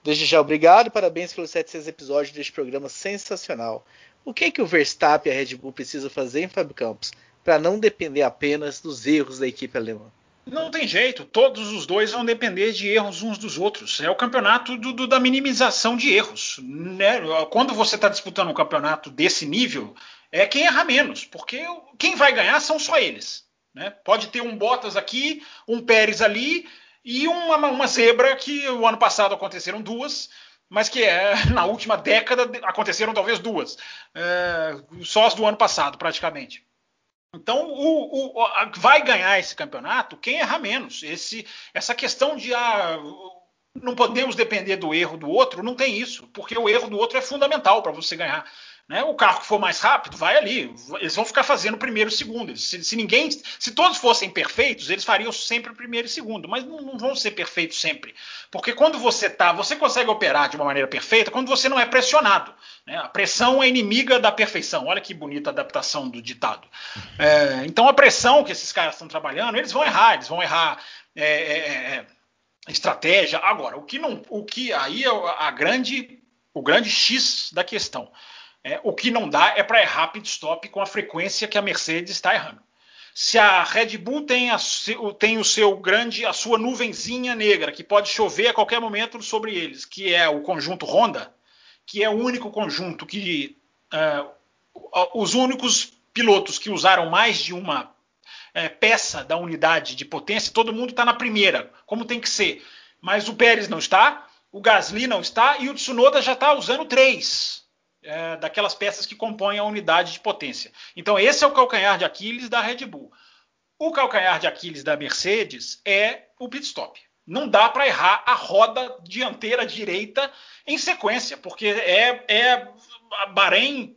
Speaker 1: Desde já, obrigado e parabéns pelos 700 episódios deste programa sensacional. O que, é que o Verstappen e a Red Bull precisam fazer em Fábio Campos para não depender apenas dos erros da equipe alemã?
Speaker 4: Não tem jeito, todos os dois vão depender de erros uns dos outros. É o campeonato do, do, da minimização de erros. Né? Quando você está disputando um campeonato desse nível, é quem erra menos, porque quem vai ganhar são só eles. Né? Pode ter um Bottas aqui, um Pérez ali e uma, uma zebra que o ano passado aconteceram duas, mas que é, na última década aconteceram talvez duas, é, só as do ano passado praticamente. Então, o, o, vai ganhar esse campeonato quem errar menos. Esse, essa questão de ah, não podemos depender do erro do outro, não tem isso, porque o erro do outro é fundamental para você ganhar. Né? O carro que for mais rápido vai ali. Eles vão ficar fazendo primeiro e segundo. Se, se, ninguém, se todos fossem perfeitos, eles fariam sempre primeiro e segundo. Mas não, não, vão ser perfeitos sempre, porque quando você tá, você consegue operar de uma maneira perfeita quando você não é pressionado. Né? A pressão é inimiga da perfeição. Olha que bonita adaptação do ditado. É, então a pressão que esses caras estão trabalhando, eles vão errar. Eles vão errar. É, é, é estratégia. Agora, o que não, o que aí é a grande, o grande X da questão. É, o que não dá é para errar pit stop com a frequência que a Mercedes está errando. Se a Red Bull tem, a, tem, o seu grande, a sua nuvenzinha negra, que pode chover a qualquer momento sobre eles, que é o conjunto Honda, que é o único conjunto que uh, os únicos pilotos que usaram mais de uma uh, peça da unidade de potência, todo mundo está na primeira, como tem que ser. Mas o Pérez não está, o Gasly não está e o Tsunoda já está usando três é, daquelas peças que compõem a unidade de potência. Então, esse é o calcanhar de Aquiles da Red Bull. O calcanhar de Aquiles da Mercedes é o pit stop. Não dá para errar a roda dianteira direita em sequência, porque é, é Bahrein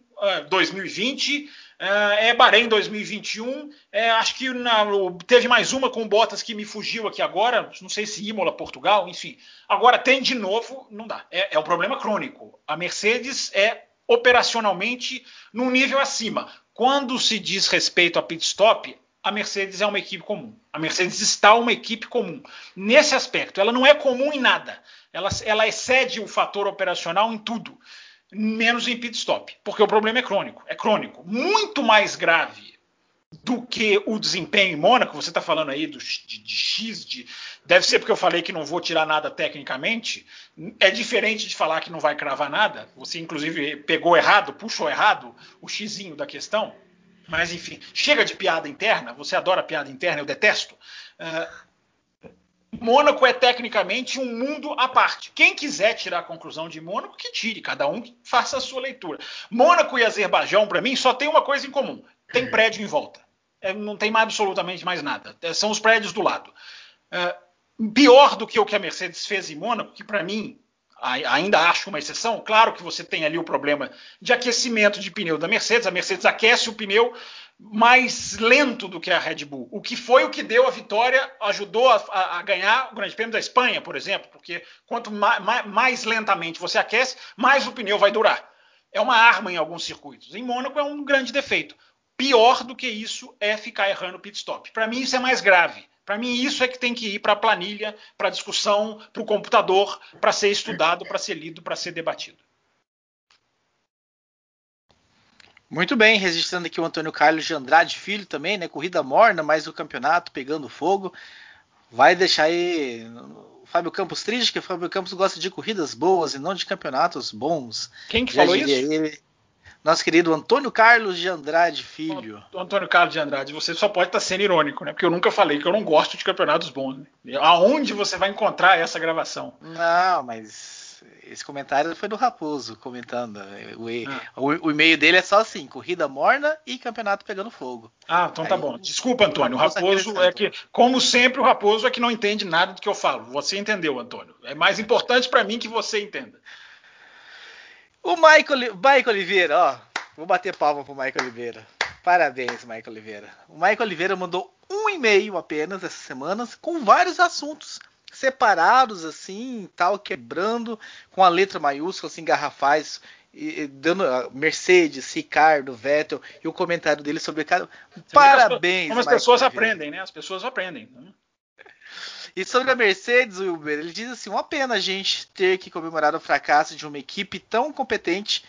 Speaker 4: 2020, é, é Bahrein 2021. É, acho que na, teve mais uma com Bottas que me fugiu aqui agora. Não sei se Imola, Portugal, enfim. Agora tem de novo, não dá. É, é um problema crônico. A Mercedes é operacionalmente num nível acima. Quando se diz respeito a pit stop, a Mercedes é uma equipe comum. A Mercedes está uma equipe comum. Nesse aspecto, ela não é comum em nada. Ela, ela excede o fator operacional em tudo, menos em pit stop, porque o problema é crônico. É crônico. Muito mais grave do que o desempenho em Mônaco, você está falando aí do, de, de, X, de, deve ser porque eu falei que não vou tirar nada tecnicamente, é diferente de falar que não vai cravar nada, você inclusive pegou errado, puxou errado o xizinho da questão, mas enfim, chega de piada interna, você adora piada interna, eu detesto. Uh, Mônaco é tecnicamente um mundo à parte. Quem quiser tirar a conclusão de Mônaco, que tire, cada um faça a sua leitura. Mônaco e Azerbaijão, para mim, só tem uma coisa em comum: tem prédio em volta não tem mais, absolutamente mais nada. É, são os prédios do lado. É, pior do que o que a Mercedes fez em Mônaco, que para mim ainda acho uma exceção. Claro que você tem ali o problema de aquecimento de pneu da Mercedes. A Mercedes aquece o pneu mais lento do que a Red Bull. O que foi o que deu a vitória, ajudou a, a, a ganhar o Grande Prêmio da Espanha, por exemplo, porque quanto ma, ma, mais lentamente você aquece, mais o pneu vai durar. É uma arma em alguns circuitos. Em Mônaco é um grande defeito. Pior do que isso é ficar errando pit stop. Para mim, isso é mais grave. Para mim, isso é que tem que ir para a planilha, para a discussão, para o computador, para ser estudado, para ser lido, para ser debatido.
Speaker 1: Muito bem, registrando aqui o Antônio Carlos de Andrade Filho também, né? Corrida morna, mas o campeonato pegando fogo. Vai deixar aí o Fábio Campos triste, que o Fábio Campos gosta de corridas boas e não de campeonatos bons.
Speaker 4: Quem que Já falou isso? Ele
Speaker 1: nosso querido Antônio Carlos de Andrade Filho.
Speaker 4: Antônio Carlos de Andrade, você só pode estar sendo irônico, né? Porque eu nunca falei que eu não gosto de campeonatos bons. Né? Aonde você vai encontrar essa gravação?
Speaker 1: Não, mas esse comentário foi do Raposo comentando. O, ah. o, o e-mail dele é só assim: corrida morna e campeonato pegando fogo.
Speaker 4: Ah, então tá Aí, bom. Desculpa, Antônio. O Raposo é que, como sempre, o Raposo é que não entende nada do que eu falo. Você entendeu, Antônio. É mais importante para mim que você entenda.
Speaker 1: O Michael, Michael Oliveira, ó. Vou bater palma pro Michael Oliveira. Parabéns, Michael Oliveira. O Michael Oliveira mandou um e-mail apenas essas semanas com vários assuntos separados assim, tal, quebrando com a letra maiúscula, assim, garrafais, e, dando Mercedes, Ricardo, Vettel e o comentário dele sobre cada. Parabéns.
Speaker 4: Como as pessoas Oliveira. aprendem, né? As pessoas aprendem. Né?
Speaker 1: E sobre a Mercedes, Wilber, ele diz assim: uma pena a gente ter que comemorar o fracasso de uma equipe tão competente,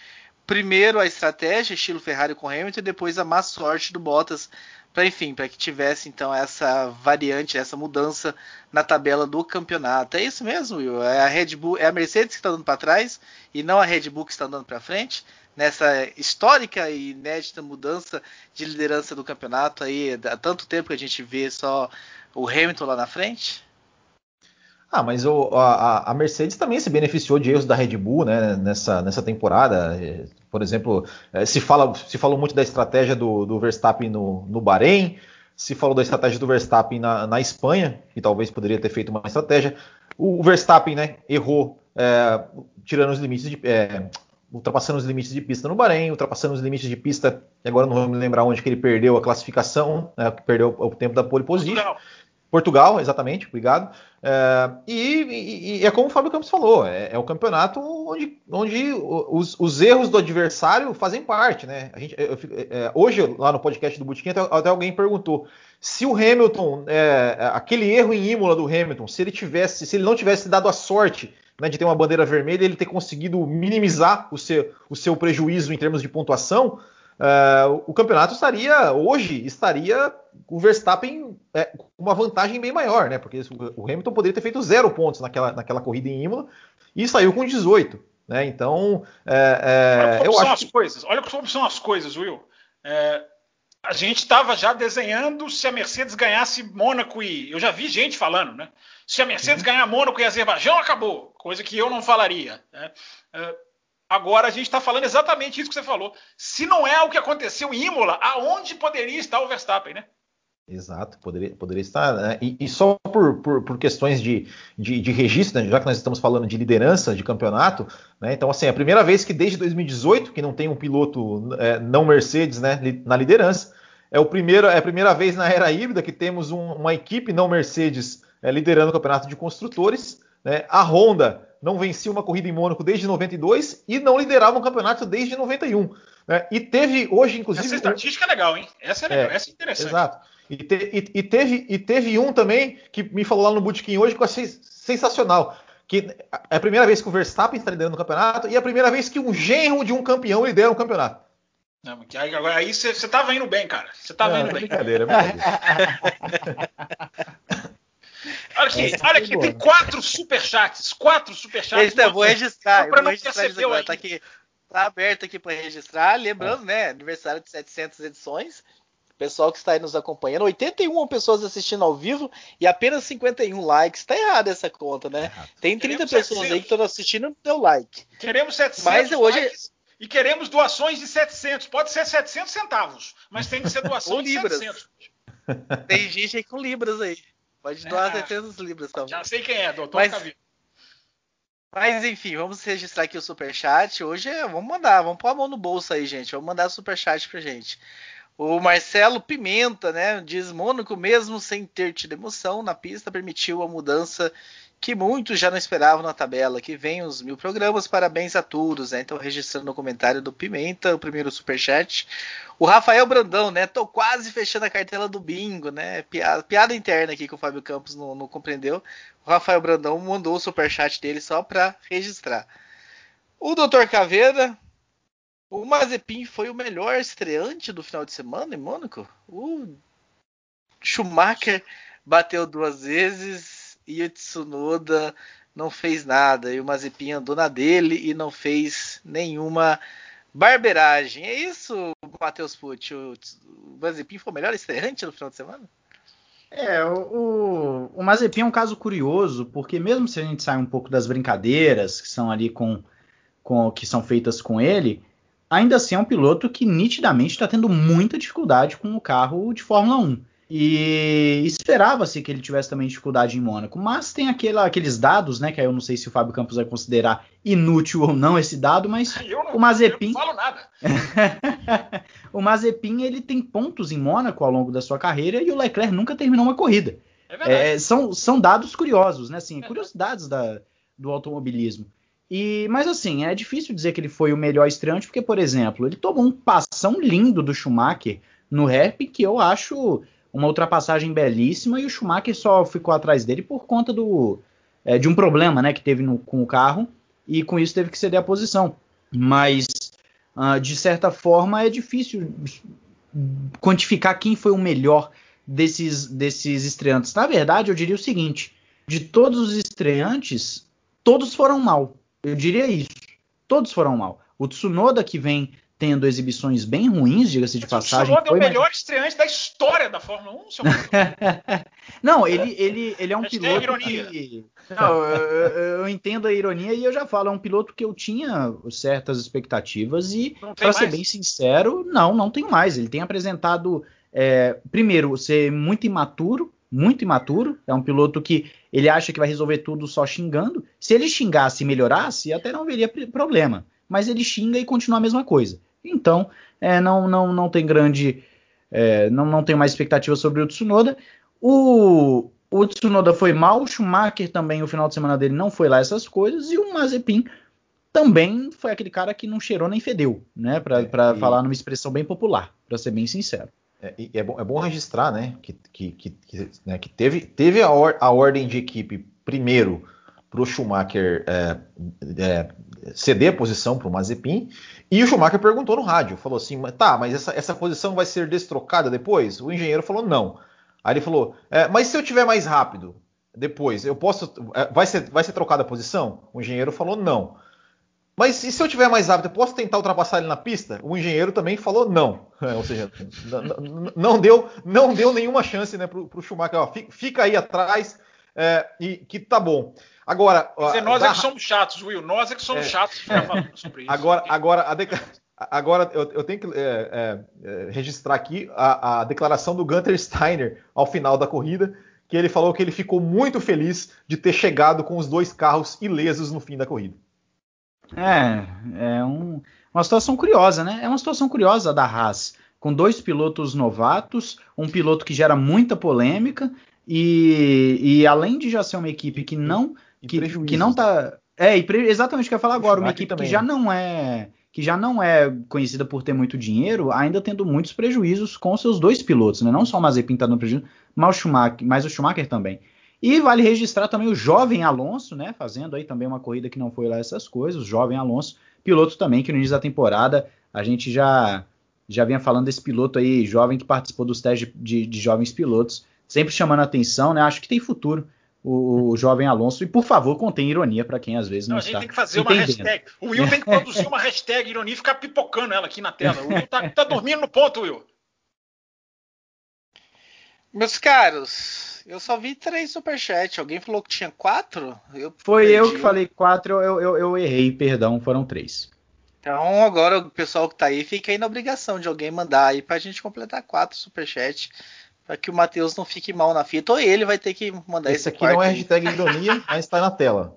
Speaker 1: primeiro a estratégia, estilo Ferrari com Hamilton, e depois a má sorte do Bottas, para enfim, para que tivesse então essa variante, essa mudança na tabela do campeonato. É isso mesmo, Will? É a Red Bull, é a Mercedes que está dando para trás e não a Red Bull que está dando para frente nessa histórica e inédita mudança de liderança do campeonato aí, há tanto tempo que a gente vê só o Hamilton lá na frente?
Speaker 2: Ah, mas o, a, a, Mercedes também se beneficiou de erros da Red Bull né, nessa, nessa temporada. Por exemplo, eh, se, fala, se falou muito da estratégia do, do Verstappen no, no Bahrein, se falou da estratégia do Verstappen na, na Espanha, que talvez poderia ter feito uma estratégia. O, o Verstappen né, errou é, tirando os limites de. É, ultrapassando os limites de pista no Bahrein, ultrapassando os limites de pista, agora não vou me lembrar onde que ele perdeu a classificação, né, perdeu o tempo da pole position. Portugal. Portugal, exatamente, obrigado. É, e, e, é como o Fábio Campos falou, é, é o campeonato onde, onde os, os, erros do adversário fazem parte, né? A gente, eu, é, hoje, lá no podcast do Bootkin, até, até, alguém perguntou se o Hamilton, é, aquele erro em Imola do Hamilton, se ele tivesse, se ele não tivesse dado a sorte né, de ter uma bandeira vermelha, ele ter conseguido minimizar o seu, o seu prejuízo em termos de pontuação, uh, o campeonato estaria, hoje, estaria o Verstappen é, com uma vantagem bem maior, né? Porque o Hamilton poderia ter feito zero pontos naquela, naquela corrida em Imola e saiu com 18. Né? Então, é,
Speaker 4: é, eu acho. As coisas. Olha como são as coisas, Will. É, a gente estava já desenhando se a Mercedes ganhasse Mônaco e. Eu já vi gente falando, né? Se a Mercedes uhum. ganhar Mônaco e Azerbaijão, acabou. Coisa que eu não falaria. Né? Agora a gente está falando exatamente isso que você falou. Se não é o que aconteceu em Imola, aonde poderia estar o Verstappen, né?
Speaker 2: Exato, poderia, poderia estar. Né? E, e, só por, por, por questões de, de, de registro, né? já que nós estamos falando de liderança de campeonato, né? então, assim, é a primeira vez que desde 2018 que não tem um piloto é, não Mercedes né, na liderança. É, o primeiro, é a primeira vez na era híbrida que temos um, uma equipe não Mercedes é, liderando o campeonato de construtores. Né? A Honda não vencia uma corrida em Mônaco desde 92 e não liderava um campeonato desde 91. Né? E teve hoje, inclusive. Essa
Speaker 4: estatística é legal, hein? Essa é legal, é, essa é interessante.
Speaker 2: Exato. E, te, e, e, teve, e teve um também que me falou lá no Bootkin hoje que eu achei sensacional. Que é a primeira vez que o Verstappen está liderando o campeonato e é a primeira vez que um genro de um campeão lidera um campeonato.
Speaker 4: Não, agora aí você estava indo bem, cara. Você estava indo bem. Brincadeira,
Speaker 2: brincadeira.
Speaker 4: olha aqui, olha aqui, tem quatro superchats. Quatro superchats.
Speaker 1: Esse, eu vou registrar. Eu vou registrar isso agora. Tá, aqui, tá aberto aqui para registrar. Lembrando, é. né? Aniversário de 700 edições pessoal que está aí nos acompanhando, 81 pessoas assistindo ao vivo e apenas 51 likes. Tá errado essa conta, né? Tem 30 queremos pessoas 700. aí que estão assistindo e deu like.
Speaker 4: Queremos 700 mas hoje... likes e queremos doações de 700. Pode ser 700 centavos, mas tem que ser doação de libras. 700.
Speaker 1: Tem gente aí com libras aí. Pode doar é, 700 libras também.
Speaker 4: Já sei quem é, doutor
Speaker 1: mas... Mas enfim, vamos registrar aqui o superchat. Hoje é, vamos mandar, vamos pôr a mão no bolso aí, gente. Vamos mandar superchat pra gente. O Marcelo Pimenta, né, diz Mônaco, mesmo sem ter tido emoção na pista, permitiu a mudança que muitos já não esperavam na tabela. Que vem os mil programas, parabéns a todos. Né? Então, registrando o comentário do Pimenta, o primeiro superchat. O Rafael Brandão, né? Tô quase fechando a cartela do bingo, né? Piada, piada interna aqui que o Fábio Campos não, não compreendeu. O Rafael Brandão mandou o superchat dele só para registrar. O Dr. Caveira, o Mazepin foi o melhor estreante do final de semana em Mônaco. O Schumacher bateu duas vezes e o Tsunoda não fez nada. E o Mazepin andou na dele e não fez nenhuma barberagem. É isso, Matheus Pucci? O, Mazepin foi o melhor estreante no final de semana?
Speaker 3: É, o, o Mazepin é um caso curioso, porque mesmo se a gente sai um pouco das brincadeiras que são ali com, com que são feitas com ele, ainda assim é um piloto que nitidamente está tendo muita dificuldade com o carro de Fórmula 1. E esperava-se que ele tivesse também dificuldade em Mônaco, mas tem aquela, aqueles dados, né? Que eu não sei se o Fábio Campos vai considerar inútil ou não esse dado, mas
Speaker 4: não,
Speaker 3: o Mazepin.
Speaker 4: Eu não falo nada.
Speaker 3: o Mazepin ele tem pontos em Mônaco ao longo da sua carreira e o Leclerc nunca terminou uma corrida. É é, são, são dados curiosos, né? Assim, é curiosidades da, do automobilismo. E, mas assim, é difícil dizer que ele foi o melhor estreante, porque, por exemplo, ele tomou um passão lindo do Schumacher no rap, que eu acho uma ultrapassagem belíssima, e o Schumacher só ficou atrás dele por conta do, é, de um problema né, que teve no, com o carro, e com isso teve que ceder a posição. Mas uh, de certa forma é difícil quantificar quem foi o melhor desses, desses estreantes. Na verdade, eu diria o seguinte: de todos os estreantes, todos foram mal. Eu diria isso. Todos foram mal. O Tsunoda, que vem tendo exibições bem ruins, diga-se de passagem. O
Speaker 4: Tsunoda é o melhor mais... estreante da história da Fórmula 1, seu
Speaker 3: Não, ele, ele, ele é um piloto ironia. que... Não, eu, eu, entendo a ironia e eu já falo, é um piloto que eu tinha certas expectativas e, para ser bem sincero, não, não tenho mais. Ele tem apresentado, é, primeiro, ser muito imaturo, muito imaturo. É um piloto que ele acha que vai resolver tudo só xingando. Se ele xingasse e melhorasse, até não haveria problema. Mas ele xinga e continua a mesma coisa. Então, é, não, não, não tem grande. É, não, não tenho mais expectativa sobre o Tsunoda. O, o Tsunoda foi mal, o Schumacher também, o final de semana dele não foi lá essas coisas, e o Mazepin também foi aquele cara que não cheirou nem fedeu, né? Para é, falar numa expressão bem popular, para ser bem sincero.
Speaker 2: É, é, bom, é bom registrar, né, que, que, que, né, que teve, teve a, or, a ordem de equipe primeiro para o Schumacher é, é, ceder posição para o Mazepin, e o Schumacher perguntou no rádio, falou assim, tá, mas essa, essa posição vai ser destrocada depois? O engenheiro falou não. Aí ele falou, é, mas se eu tiver mais rápido depois, eu posso, é, vai ser, vai ser trocada a posição? O engenheiro falou não. Mas e se eu tiver mais rápido, eu posso tentar ultrapassar ele na pista? O engenheiro também falou não. Ou seja, não deu, não deu nenhuma chance né, para o Schumacher. Ó, fica aí atrás é, e que tá bom. Agora.
Speaker 4: Dizer, nós da... é que somos chatos, Will. Nós é que somos é, chatos de ficar falando sobre isso.
Speaker 2: Agora, agora, a deca... agora eu, eu, tenho que é, é, registrar aqui a, a declaração do Gunter Steiner ao final da corrida, que ele falou que ele ficou muito feliz de ter chegado com os dois carros ilesos no fim da corrida.
Speaker 3: É, é um, uma situação curiosa, né? É uma situação curiosa da Haas, com dois pilotos novatos, um piloto que gera muita polêmica e, e além de já ser uma equipe que não que, que não tá é e exatamente o que eu ia falar agora, uma equipe também. que já não é que já não é conhecida por ter muito dinheiro, ainda tendo muitos prejuízos com seus dois pilotos, né? Não só o Mazepin tá no prejuízo, mas o Schumacher, mas o Schumacher também. E vale registrar também o jovem Alonso, né? Fazendo aí também uma corrida que não foi lá essas coisas. O jovem Alonso, piloto também que no início da temporada a gente já já vinha falando desse piloto aí jovem que participou dos testes de, de, de jovens pilotos, sempre chamando a atenção, né? Acho que tem futuro o, o, jovem Alonso. E por favor, contém ironia para quem às vezes não, não
Speaker 4: está.
Speaker 3: A gente
Speaker 4: tem que fazer entendendo. uma hashtag. O Will tem que produzir uma hashtag ironia e ficar pipocando ela aqui na tela. O Will tá, tá dormindo no ponto, Will.
Speaker 1: Meus caros, eu só vi três superchats. Alguém falou que tinha quatro?
Speaker 3: Eu Foi perdi. eu que falei quatro, eu, eu, eu, errei, perdão, foram três.
Speaker 1: Então agora o pessoal que tá aí fica aí na obrigação de alguém mandar aí pra gente completar quatro superchats. Pra que o Matheus não fique mal na fita. Ou ele vai ter que mandar esse, esse
Speaker 2: aqui não é hashtag ironia, mas tá na tela.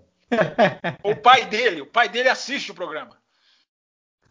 Speaker 4: o pai dele, o pai dele assiste o programa.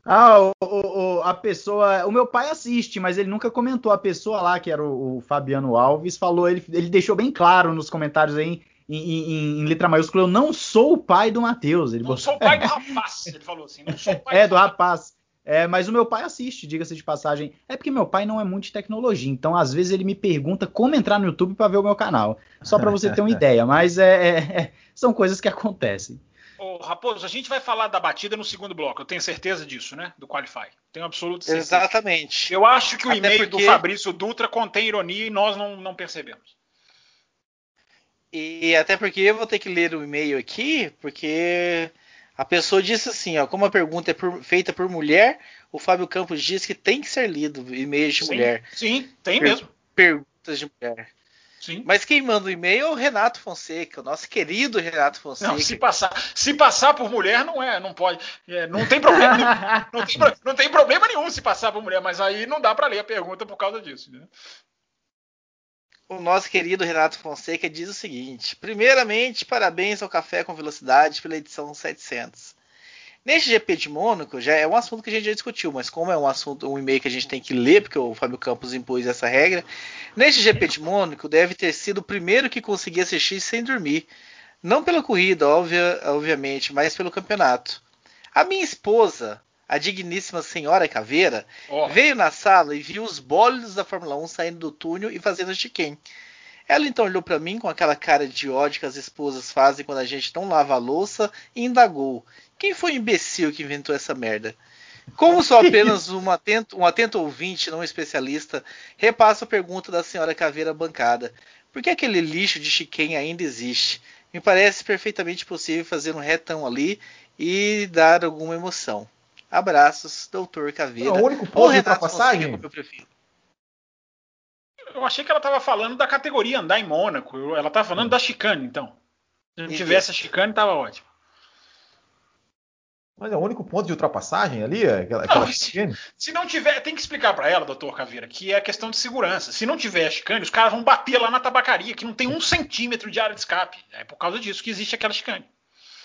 Speaker 3: Ah, o, o, a pessoa. O meu pai assiste, mas ele nunca comentou. A pessoa lá, que era o, o Fabiano Alves, falou, ele, ele deixou bem claro nos comentários aí, em, em, em, letra maiúscula, eu não sou o pai do Matheus.
Speaker 4: Ele não botou... sou o pai do rapaz, ele falou assim. Não sou o pai
Speaker 3: é, do rapaz. É, mas o meu pai assiste, diga-se de passagem. É porque meu pai não é muito de tecnologia, então às vezes ele me pergunta como entrar no YouTube para ver o meu canal. Só para você ter uma ideia, mas é, é, é, são coisas que acontecem.
Speaker 4: Ô, Raposo, a gente vai falar da batida no segundo bloco, eu tenho certeza disso, né? Do Qualify. Tenho absoluto certeza.
Speaker 1: Exatamente.
Speaker 4: Eu acho que o e-mail porque... do Fabrício Dutra contém ironia e nós não, não percebemos.
Speaker 1: E até porque eu vou ter que ler o e-mail aqui, porque a pessoa disse assim, ó, como a pergunta é por, feita por mulher, o Fábio Campos diz que tem que ser lido e-mails de
Speaker 4: sim,
Speaker 1: mulher.
Speaker 4: Sim, tem per mesmo.
Speaker 1: Perguntas de mulher. Sim. Mas quem manda o e-mail é o Renato Fonseca, o nosso querido Renato Fonseca.
Speaker 4: Não, se passar, se passar por mulher não é, não pode, é, não tem problema, nenhum, não, tem, não tem problema nenhum se passar por mulher, mas aí não dá para ler a pergunta por causa disso. Né?
Speaker 1: O nosso querido Renato Fonseca diz o seguinte: primeiramente, parabéns ao Café com Velocidade pela edição 700. Neste GP de Mônaco, já é um assunto que a gente já discutiu, mas como é um assunto, um e-mail que a gente tem que ler, porque o Fábio Campos impôs essa regra, neste GP de Mônaco deve ter sido o primeiro que consegui assistir sem dormir. Não pela corrida, óbvia, obviamente, mas pelo campeonato. A minha esposa, a digníssima senhora Caveira, oh. veio na sala e viu os bólidos da Fórmula 1 saindo do túnel e fazendo chiquém. Ela então olhou para mim com aquela cara de ódio que as esposas fazem quando a gente não lava a louça e indagou: quem foi o imbecil que inventou essa merda? Como sou apenas um atento, um atento ouvinte, não especialista, repasso a pergunta da senhora Caveira Bancada. Por que aquele lixo de chiquém ainda existe? Me parece perfeitamente possível fazer um retão ali e dar alguma emoção. Abraços, doutor Caveira.
Speaker 2: Não, o único ponto de ultrapassagem.
Speaker 4: Eu, eu achei que ela estava falando da categoria andar em Mônaco. Ela estava falando da chicane, então. Se não tivesse a chicane, estava ótimo.
Speaker 2: Mas é o único ponto de ultrapassagem ali? É aquela, aquela
Speaker 4: não, se, se, não tiver, tem que explicar para ela, doutor Caveira, que é questão de segurança. Se não tiver a chicane, os caras vão bater lá na tabacaria, que não tem um centímetro de área de escape. É por causa disso que existe aquela chicane.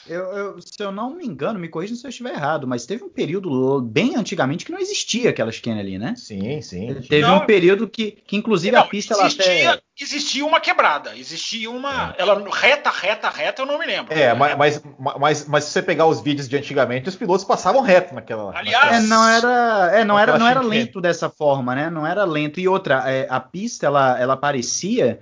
Speaker 3: Eu, eu, se eu não me engano, me corrija se eu estiver errado, mas teve um período bem antigamente que não existia aquela chicane ali, né?
Speaker 2: Sim, sim.
Speaker 3: Teve não, um período que, que inclusive, não, a pista
Speaker 4: existia,
Speaker 3: ela até...
Speaker 4: Existia uma quebrada, existia uma... É. Ela reta, reta, reta, eu não me lembro.
Speaker 2: É, mas, mas, mas, mas, se você pegar os vídeos de antigamente, os pilotos passavam reto naquela...
Speaker 3: Aliás... Naquela, é, não era, é, não era, não era lento dessa forma, né? Não era lento. E outra, é, a pista, ela, ela parecia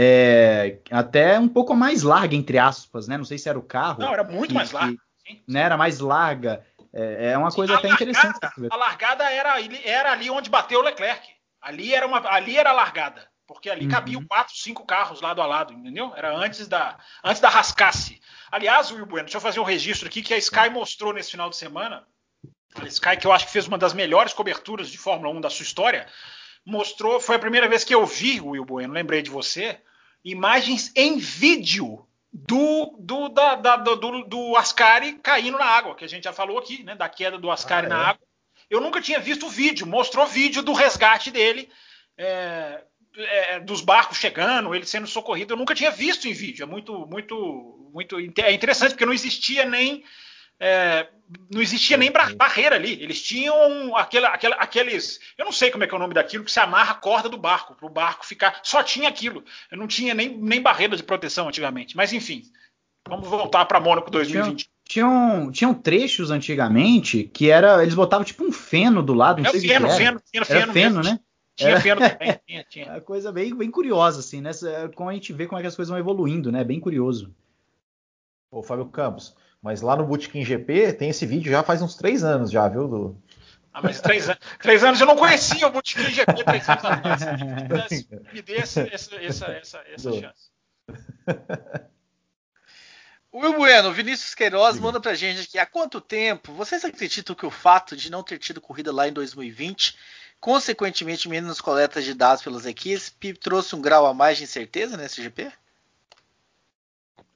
Speaker 3: é, até um pouco mais larga, entre aspas, né? Não sei se era o carro.
Speaker 4: Não, era muito
Speaker 3: que,
Speaker 4: mais larga.
Speaker 3: Que, né, era mais larga. É, é uma coisa Sim, até largada, interessante.
Speaker 4: A largada era, era ali onde bateu o Leclerc. Ali era, uma, ali era a largada. Porque ali uhum. cabiam quatro, cinco carros lado a lado, entendeu? Era antes da, antes da rascasse. Aliás, Will Bueno, deixa eu fazer um registro aqui que a Sky mostrou nesse final de semana. A Sky, que eu acho que fez uma das melhores coberturas de Fórmula 1 da sua história, mostrou, foi a primeira vez que eu vi, Will Bueno, lembrei de você, imagens em vídeo do, do, da, da, do, do Ascari caindo na água, que a gente já falou aqui, né? Da queda do Ascari ah, na é? água. Eu nunca tinha visto o vídeo, mostrou vídeo do resgate dele, é, é, dos barcos chegando, ele sendo socorrido. Eu nunca tinha visto em vídeo. É muito, muito, muito é interessante, porque não existia nem é, não existia nem barreira ali. Eles tinham aqueles. Eu não sei como é que é o nome daquilo, que se amarra a corda do barco, para o barco ficar. Só tinha aquilo. Eu não tinha nem, nem barreira de proteção antigamente. Mas enfim, vamos voltar para Mônaco 2020.
Speaker 3: Tinham, tinham trechos antigamente que era. Eles botavam tipo um feno do lado. Não é sei feno, que feno, feno, feno, era feno, né?
Speaker 4: Tinha é. feno também, tinha, tinha.
Speaker 3: É uma coisa bem, bem curiosa, assim, né? Como a gente vê como é que as coisas vão evoluindo, né? Bem curioso.
Speaker 2: Ô, Fábio Campos, mas lá no Bootkin GP tem esse vídeo já faz uns três anos já, viu? Do...
Speaker 4: Ah, mas três, três anos eu não conhecia o Bootkin GP três anos atrás. Me dê essa, essa, essa, essa, essa chance. Will Bueno, Vinícius Queiroz Sim. manda pra gente aqui. Há quanto tempo vocês acreditam que o fato de não ter tido corrida lá em 2020, consequentemente menos coletas de dados pelas equipes, trouxe um grau a mais de incerteza nesse GP?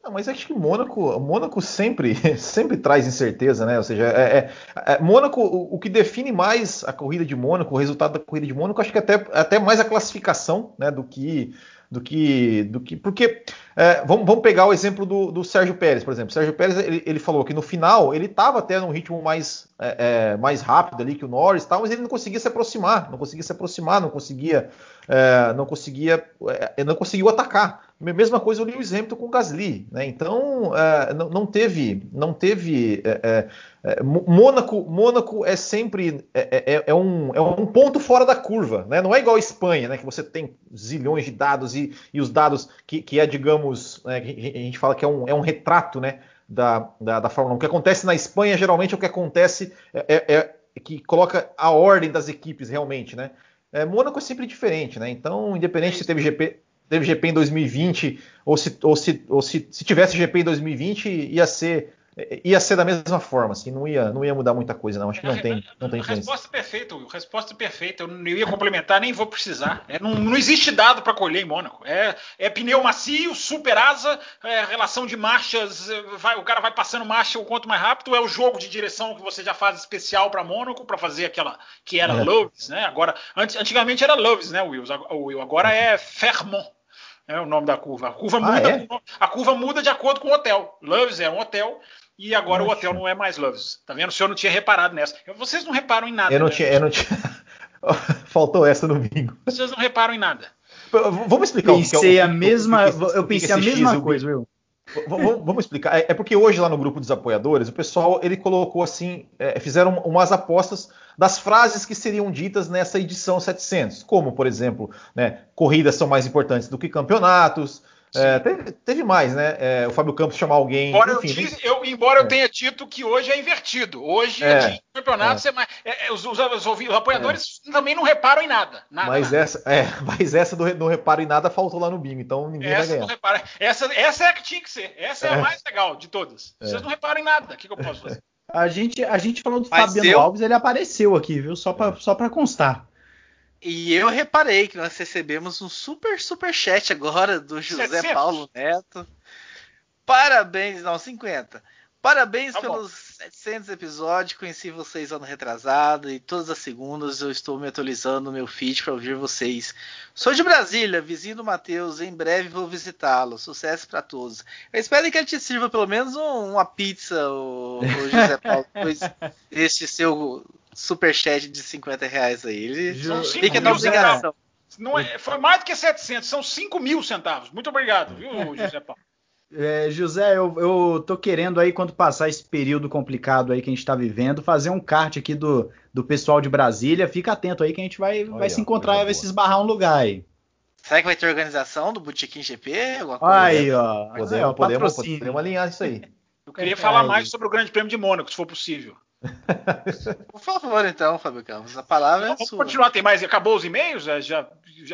Speaker 2: Não, mas acho que Mônaco, Mônaco sempre, sempre traz incerteza, né? Ou seja, é, é, é, Mônaco, o, o, que define mais a corrida de Mônaco, o resultado da corrida de Mônaco, acho que até, até mais a classificação, né? Do que, do que, do que, porque é, vamos, vamos, pegar o exemplo do, do, Sérgio Pérez, por exemplo. O Sérgio Pérez ele, ele falou que no final ele estava até num ritmo mais, é, é, mais rápido ali que o Norris, tal, mas ele não conseguia se aproximar, não conseguia se aproximar, não conseguia, é, não conseguia, é, não conseguiu atacar. Mesma coisa o Lewis Hamilton com o Gasly, né? Então é, não, não, teve, não teve. É, é, é Mônaco, Mônaco é sempre é, é, é, um, é um ponto fora da curva, né? Não é igual a Espanha, né? Que você tem zilhões de dados e, e os dados que, que é, digamos, né, a gente fala que é um, é um retrato, né? Da, da, da Fórmula 1. O que acontece na Espanha geralmente é o que acontece é, que coloca a ordem das equipes realmente, né? Mônaco é sempre diferente, né? Então, independente se teve GP teve GP em 2020, ou se, ou se, ou se, se tivesse GP em 2020, ia ser ia ser da mesma forma, assim, não ia, não ia mudar muita coisa, não. Acho que não tem, não tem
Speaker 4: diferença. Resposta perfeita, Will. Resposta perfeita. Eu não ia complementar, nem vou precisar. É, não, não, existe dado para colher em Mônaco. É, é, pneu macio, super asa, é, relação de marchas, é, vai, o cara vai passando marcha o quanto mais rápido. É o jogo de direção que você já faz especial para Mônaco para fazer aquela que era é. Loves, né? Agora, antes, antigamente era Loves, né, Will? Will agora é Fermont é o nome da curva. A curva, ah, muda, é? a curva muda de acordo com o hotel. Loves é um hotel e agora Nossa. o hotel não é mais Loves. Tá vendo? O senhor não tinha reparado nessa. Vocês não reparam em nada.
Speaker 2: Eu não né? tinha. Eu não tinha... Faltou essa no bingo.
Speaker 4: Vocês não reparam em nada.
Speaker 2: Vamos explicar
Speaker 3: pensei o que é o, a mesma, Eu pensei a mesma coisa, viu?
Speaker 2: Vamos explicar. É, é porque hoje lá no grupo dos apoiadores, o pessoal ele colocou assim, é, fizeram umas apostas das frases que seriam ditas nessa edição 700, como por exemplo, né, corridas são mais importantes do que campeonatos, É, teve, teve, mais, né? É, o Fábio Campos chamar alguém.
Speaker 4: Embora, enfim, eu, eu, embora eu é. tenha dito que hoje é invertido. Hoje é, é campeonato, é. os, os, os, os, apoiadores também não reparam em nada. nada
Speaker 2: mas,
Speaker 4: nada.
Speaker 2: Essa, é, mas essa do não reparo em nada faltou lá no bingo, então ninguém
Speaker 4: essa
Speaker 2: vai ganhar.
Speaker 4: Repara, essa, essa é a que tinha que ser. Essa é, a mais legal de todas. Vocês não reparam em nada. O que, que eu posso fazer?
Speaker 3: A gente, a gente falou do mas Fabiano eu... Alves, ele apareceu aqui, viu? Só para só pra constar.
Speaker 1: E eu reparei que nós recebemos um super super chat agora do José 700. Paulo Neto. Parabéns, não, 50. Parabéns tá pelos 700 episódios. Conheci vocês ano retrasado e todas as segundas eu estou me atualizando no meu feed para ouvir vocês. Sou de Brasília, vizinho do Matheus. Em breve vou visitá-lo. Sucesso para todos. Eu espero que ele te sirva pelo menos um, uma pizza, o, o José Paulo, depois este seu superchat de 50 reais aí. Ele
Speaker 4: são fica na obrigação. Não é, foi mais do que 700, são 5 mil centavos. Muito obrigado, viu, José Paulo?
Speaker 3: É, José, eu, eu tô querendo aí, quando passar esse período complicado aí que a gente está vivendo, fazer um kart aqui do, do pessoal de Brasília. Fica atento aí que a gente vai, vai se encontrar e vai se esbarrar um lugar aí.
Speaker 1: Será que vai ter organização do Botequim GP?
Speaker 3: Alguma coisa aí, ó.
Speaker 2: Podemos, é, podemos, podemos alinhar isso aí.
Speaker 4: Eu queria é, falar mais sobre o Grande Prêmio de Mônaco, se for possível.
Speaker 1: Por favor, então, Fábio Campos. A palavra então, é
Speaker 4: vamos
Speaker 1: sua.
Speaker 4: continuar. Tem mais? Acabou os e-mails? Já, já,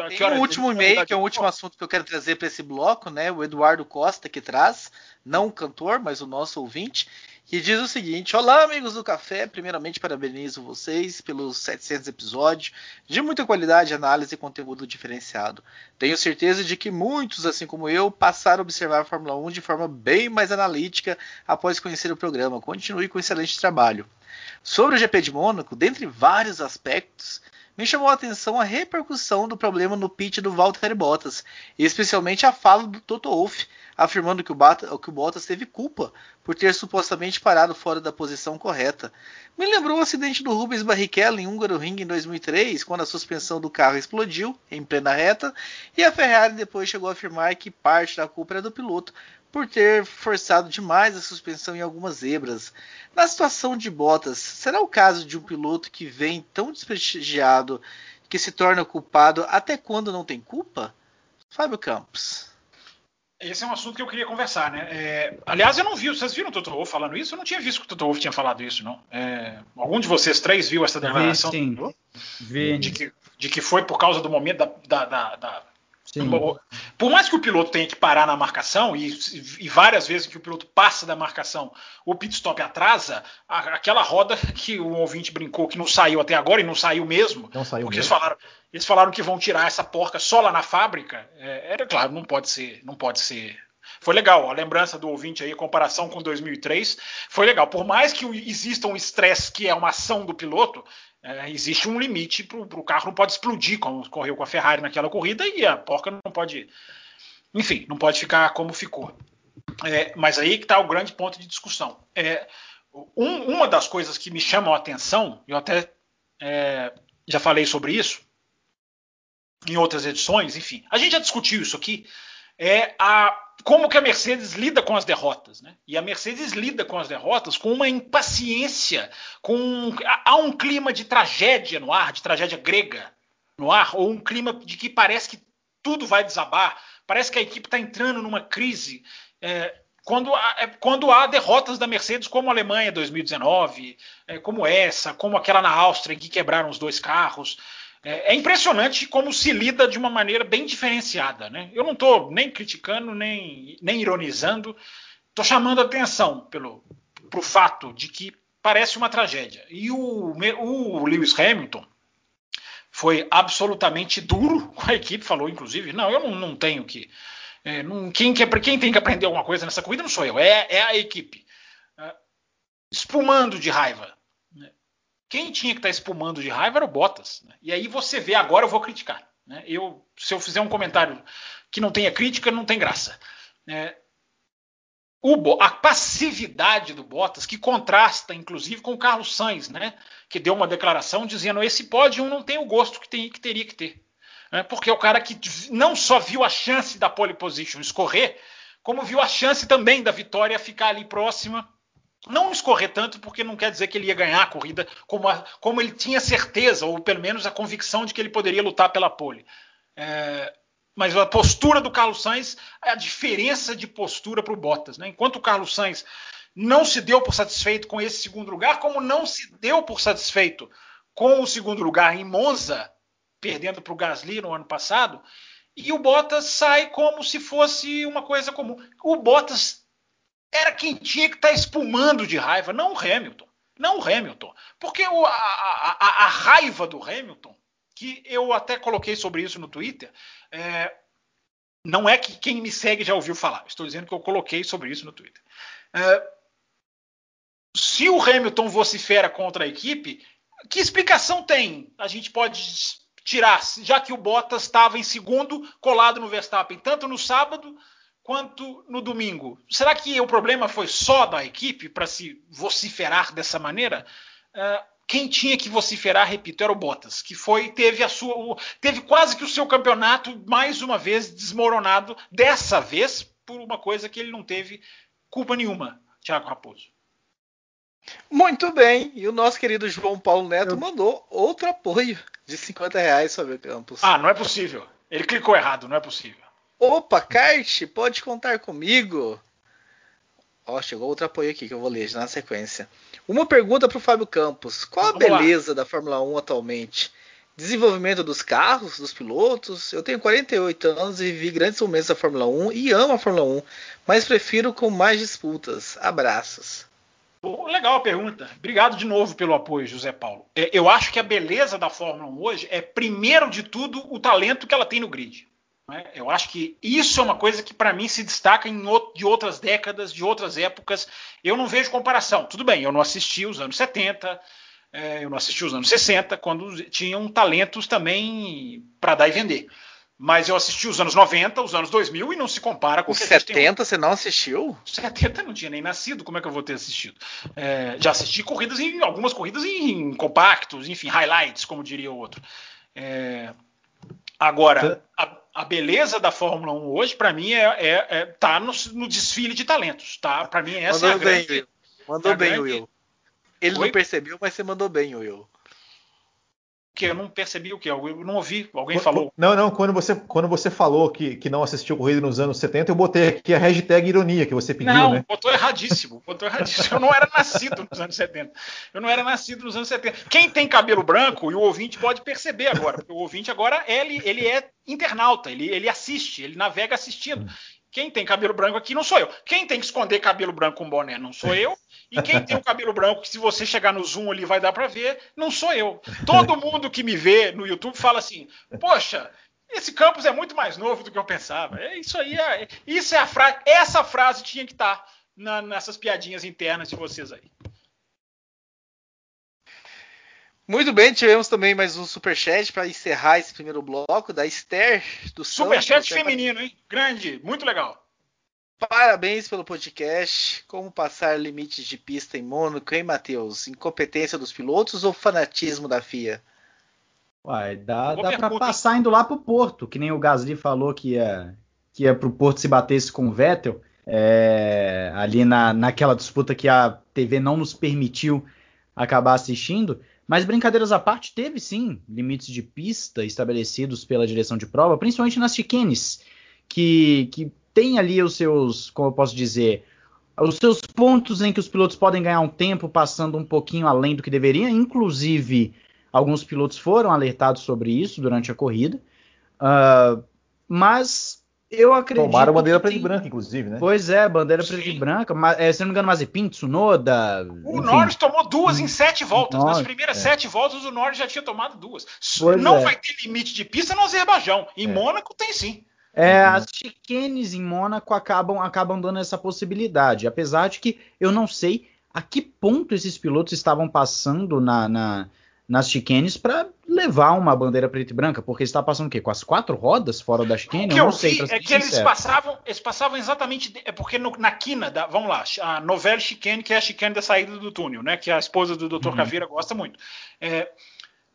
Speaker 1: Tem um último e-mail, que é o último assunto que eu quero trazer para esse bloco, né? O Eduardo Costa que traz, não o cantor, mas o nosso ouvinte, que diz o seguinte: Olá, amigos do café. Primeiramente, parabenizo vocês pelos 700 episódios de muita qualidade, análise e conteúdo diferenciado. Tenho certeza de que muitos, assim como eu, passaram a observar a Fórmula 1 de forma bem mais analítica após conhecer o programa. Continue com um excelente trabalho. Sobre o GP de Mônaco, dentre vários aspectos, me chamou a atenção a repercussão do problema no pit do Valtteri Bottas, e especialmente a fala do Toto Wolff afirmando que o, que o Bottas teve culpa por ter supostamente parado fora da posição correta. Me lembrou o acidente do Rubens Barrichello em Húngaro Ring em 2003, quando a suspensão do carro explodiu em plena reta, e a Ferrari depois chegou a afirmar que parte da culpa era do piloto por ter forçado demais a suspensão em algumas zebras. Na situação de Bottas, será o caso de um piloto que vem tão desprestigiado que se torna culpado até quando não tem culpa? Fábio Campos.
Speaker 4: Esse é um assunto que eu queria conversar, né? É, aliás, eu não vi, vocês viram o Toto Wolff falando isso? Eu não tinha visto que o Toto Wolff tinha falado isso, não. É, algum de vocês três viu essa declaração?
Speaker 3: Vi, sim. Vi.
Speaker 4: De que, de que foi por causa do momento da, da, da, da Sim. Por mais que o piloto tenha que parar na marcação, e, e, várias vezes que o piloto passa da marcação, o pit stop atrasa, a, aquela roda que o ouvinte brincou que não saiu até agora, e não saiu mesmo,
Speaker 2: não saiu
Speaker 4: porque
Speaker 2: mesmo.
Speaker 4: Eles, falaram, eles falaram que vão tirar essa porca só lá na fábrica, é, era claro, não pode ser, não pode ser. Foi legal, a lembrança do ouvinte aí, a comparação com 2003, foi legal. Por mais que exista um estresse que é uma ação do piloto, é, existe um limite para o carro não pode explodir, como ocorreu com a Ferrari naquela corrida, e a porca não pode. Enfim, não pode ficar como ficou. É, mas aí que está o grande ponto de discussão. É, um, uma das coisas que me chamam a atenção, eu até é, já falei sobre isso em outras edições, enfim, a gente já discutiu isso aqui, é a como que a Mercedes lida com as derrotas, né? E a Mercedes lida com as derrotas com uma impaciência, com há um clima de tragédia no ar, de tragédia grega no ar, ou um clima de que parece que tudo vai desabar, parece que a equipe está entrando numa crise. É, quando, há, é, quando há derrotas da Mercedes, como a Alemanha 2019, é, como essa, como aquela na Áustria em que quebraram os dois carros, é, é, impressionante como se lida de uma maneira bem diferenciada. Né? Eu não estou nem criticando, nem, nem ironizando, estou chamando atenção pelo pro fato de que parece uma tragédia. E o, o Lewis Hamilton foi absolutamente duro com a equipe, falou inclusive, não, eu não, não tenho que. É, não, quem, quem tem que aprender alguma coisa nessa corrida não sou eu, é, é a equipe. É, espumando de raiva. Quem tinha que estar tá espumando de raiva era o Bottas. Né? E aí você vê, agora eu vou criticar. Né? Eu, se eu fizer um comentário que não tenha crítica, não tem graça. É, o, a passividade do Bottas, que contrasta, inclusive, com o Carlos Sainz, né? que deu uma declaração dizendo esse pódio não tem o gosto que, tem, que teria que ter. Né? Porque é o cara que não só viu a chance da pole position escorrer, como viu a chance também da vitória ficar ali próxima não escorrer tanto, porque não quer dizer que ele ia ganhar a corrida como, a, como ele tinha certeza, ou pelo menos a convicção de que ele poderia lutar pela pole. É, mas a postura do Carlos Sainz a diferença de postura para o Bottas. Né? Enquanto o Carlos Sainz não se deu por satisfeito com esse segundo lugar, como não se deu por satisfeito com o segundo lugar em Monza, perdendo para o Gasly no ano passado, e o Bottas sai como se fosse uma coisa comum. O Bottas era quem tinha que estar tá espumando de raiva, não o Hamilton. Não o Hamilton. Porque o, a, a, a, raiva do Hamilton, que eu até coloquei sobre isso no Twitter, é, não é que quem me segue já ouviu falar. Estou dizendo que eu coloquei sobre isso no Twitter. É, se o Hamilton vocifera contra a equipe, que explicação tem? A gente pode tirar, já que o Bottas estava em segundo, colado no Verstappen, tanto no sábado quanto no domingo. Será que o problema foi só da equipe para se vociferar dessa maneira? Uh, quem tinha que vociferar, repito, era o Bottas, que foi teve a sua teve quase que o seu campeonato mais uma vez desmoronado, dessa vez por uma coisa que ele não teve culpa nenhuma, Thiago Raposo.
Speaker 1: Muito bem, e o nosso querido João Paulo Neto Eu... mandou outro apoio de 50 reais sobre o campus.
Speaker 4: Ah, não é possível. Ele clicou errado, não é possível.
Speaker 1: Opa, Kart, pode contar comigo? Ó, chegou outro apoio aqui que eu vou ler na sequência. Uma pergunta para o Fábio Campos: Qual a beleza da Fórmula 1 atualmente? Desenvolvimento dos carros, dos pilotos? Eu tenho 48 anos e vivi grandes momentos da Fórmula 1 e amo a Fórmula 1, mas prefiro com mais disputas. Abraços.
Speaker 4: legal a pergunta. Obrigado de novo pelo apoio, José Paulo. É, eu acho que a beleza da Fórmula 1 hoje é, primeiro de tudo, o talento que ela tem no grid. Né? Eu acho que isso é uma coisa que para mim se destaca em, de outras décadas, de outras épocas. Eu não vejo comparação. Tudo bem, eu não assisti os anos 70, é, eu não assisti os anos 60, quando tinham talentos também para dar e vender. Mas eu assisti os anos 90, os anos 2000 e não se compara com
Speaker 1: os 70 você não assistiu?
Speaker 4: 70 não tinha nem nascido, como é que eu vou ter assistido? É, já assisti corridas em algumas corridas em, em compactos, enfim, highlights, como diria o outro. É, agora, a, a beleza da Fórmula 1 hoje, para mim, é, é, é, tá no, no, desfile de talentos, tá? Para mim, essa mandou é a
Speaker 1: bem, grande. Will. Mandou é bem, grande... Will. Ele Oi? não percebeu, mas você mandou bem, Will
Speaker 4: que eu não percebi o que? Eu não ouvi, alguém falou.
Speaker 2: Não, não, quando você, quando você falou que, que não assistiu corrida nos anos 70, eu botei aqui a hashtag ironia que você pediu,
Speaker 4: não,
Speaker 2: né?
Speaker 4: botou erradíssimo, botou erradíssimo. Eu não era nascido nos anos 70. Eu não era nascido nos anos 70. Quem tem cabelo branco, e o ouvinte pode perceber agora, porque o ouvinte agora, ele, ele é internauta, ele, ele assiste, ele navega assistindo. Quem tem cabelo branco aqui não sou eu. Quem tem que esconder cabelo branco com boné não sou eu. E quem tem o cabelo branco, que se você chegar no Zoom ali vai dar para ver, não sou eu. Todo mundo que me vê no YouTube fala assim: Poxa, esse campus é muito mais novo do que eu pensava. É isso aí, é, isso é a frase. Essa frase tinha que estar tá na, nessas piadinhas internas de vocês aí.
Speaker 1: Muito bem, tivemos também mais um superchat para encerrar esse primeiro bloco da Esther do
Speaker 4: Superchat feminino, hein? Grande, muito legal.
Speaker 1: Parabéns pelo podcast. Como passar limites de pista em Mônaco, hein, Matheus? Incompetência dos pilotos ou fanatismo da FIA?
Speaker 3: Uai, dá, dá para passar indo lá pro Porto, que nem o Gasly falou que ia, que ia pro Porto se batesse com o Vettel. É, ali na, naquela disputa que a TV não nos permitiu acabar assistindo. Mas brincadeiras à parte, teve sim limites de pista estabelecidos pela direção de prova, principalmente nas chicanes, que, que tem ali os seus, como eu posso dizer, os seus pontos em que os pilotos podem ganhar um tempo passando um pouquinho além do que deveria. Inclusive, alguns pilotos foram alertados sobre isso durante a corrida. Uh, mas eu acredito.
Speaker 2: Tomaram bandeira preta e branca, inclusive, né?
Speaker 3: Pois é, bandeira Sim. preta e branca. Mas, é, se não me engano, Mazepin, Tsunoda.
Speaker 4: O enfim. Norris tomou duas em sete voltas. Nas primeiras é. sete voltas, o Norris já tinha tomado duas. Pois não é. vai ter limite de pista no Azerbaijão. Em é. Mônaco tem sim.
Speaker 3: É, uhum. as chicanes em Mônaco acabam, acabam dando essa possibilidade. Apesar de que eu não sei a que ponto esses pilotos estavam passando na, na nas chicanes para levar uma bandeira preta e branca, porque está passando o quê? Com as quatro rodas fora da chicane?
Speaker 4: O que eu, não sei, vi é que eles passavam, eles passavam exatamente, é porque no, na quina da, vamos lá, a novela chicane, que é a chicane da saída do túnel, né, que a esposa do Dr. Uhum. Caveira gosta muito. É,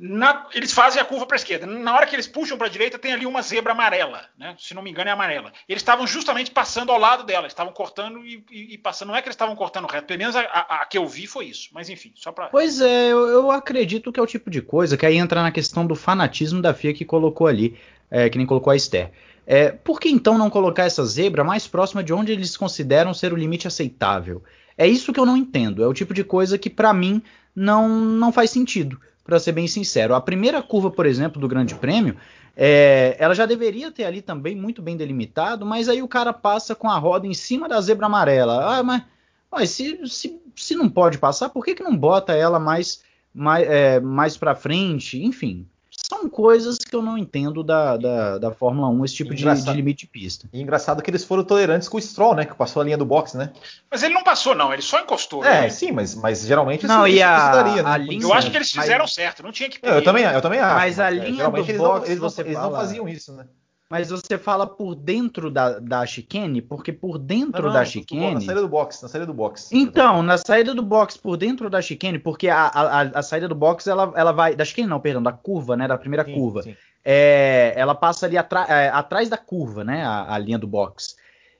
Speaker 4: na, eles fazem a curva para a esquerda. Na hora que eles puxam para a direita, tem ali uma zebra amarela, né? Se não me engano, é amarela. Eles estavam justamente passando ao lado dela, estavam cortando e, e, e, passando. Não é que eles estavam cortando reto, pelo menos a, a, a, que eu vi foi isso. Mas enfim, só para.
Speaker 3: Pois é, eu, eu, acredito que é o tipo de coisa que aí entra na questão do fanatismo da FIA que colocou ali, é, que nem colocou a Esther. É, por que então não colocar essa zebra mais próxima de onde eles consideram ser o limite aceitável? É isso que eu não entendo. É o tipo de coisa que para mim não, não faz sentido, para ser bem sincero. A primeira curva, por exemplo, do Grande Prêmio, é, ela já deveria ter ali também muito bem delimitado, mas aí o cara passa com a roda em cima da zebra amarela. Ah, mas, mas se, se, se não pode passar, por que, que não bota ela mais, mais, é, mais para frente? Enfim, são coisas que eu não entendo da, da, da Fórmula 1, esse tipo de, de, limite de pista.
Speaker 2: E engraçado que eles foram tolerantes com o Stroll, né? Que passou a linha do box, né?
Speaker 4: Mas ele não passou, não, ele só encostou.
Speaker 2: É, né? sim, mas, mas geralmente
Speaker 3: não, isso, e a, daria, a né? linha,
Speaker 4: Eu acho que eles fizeram mas... certo, não tinha que
Speaker 2: pedir. Eu também, eu também acho.
Speaker 3: Mas a é, linha do
Speaker 2: eles
Speaker 3: box,
Speaker 2: não, eles, não, eles não faziam isso, né?
Speaker 3: Mas você fala por dentro da, da chicane, porque por dentro não, não, da chicane.
Speaker 2: Na saída do box, na saída do box.
Speaker 3: Então, na saída do box, por dentro da chicane, porque a, a, a saída do box ela, ela vai. Da chicane não, perdão, da curva, né? Da primeira sim, curva. Sim. É, ela passa ali é, atrás da curva, né? A, a, linha do box.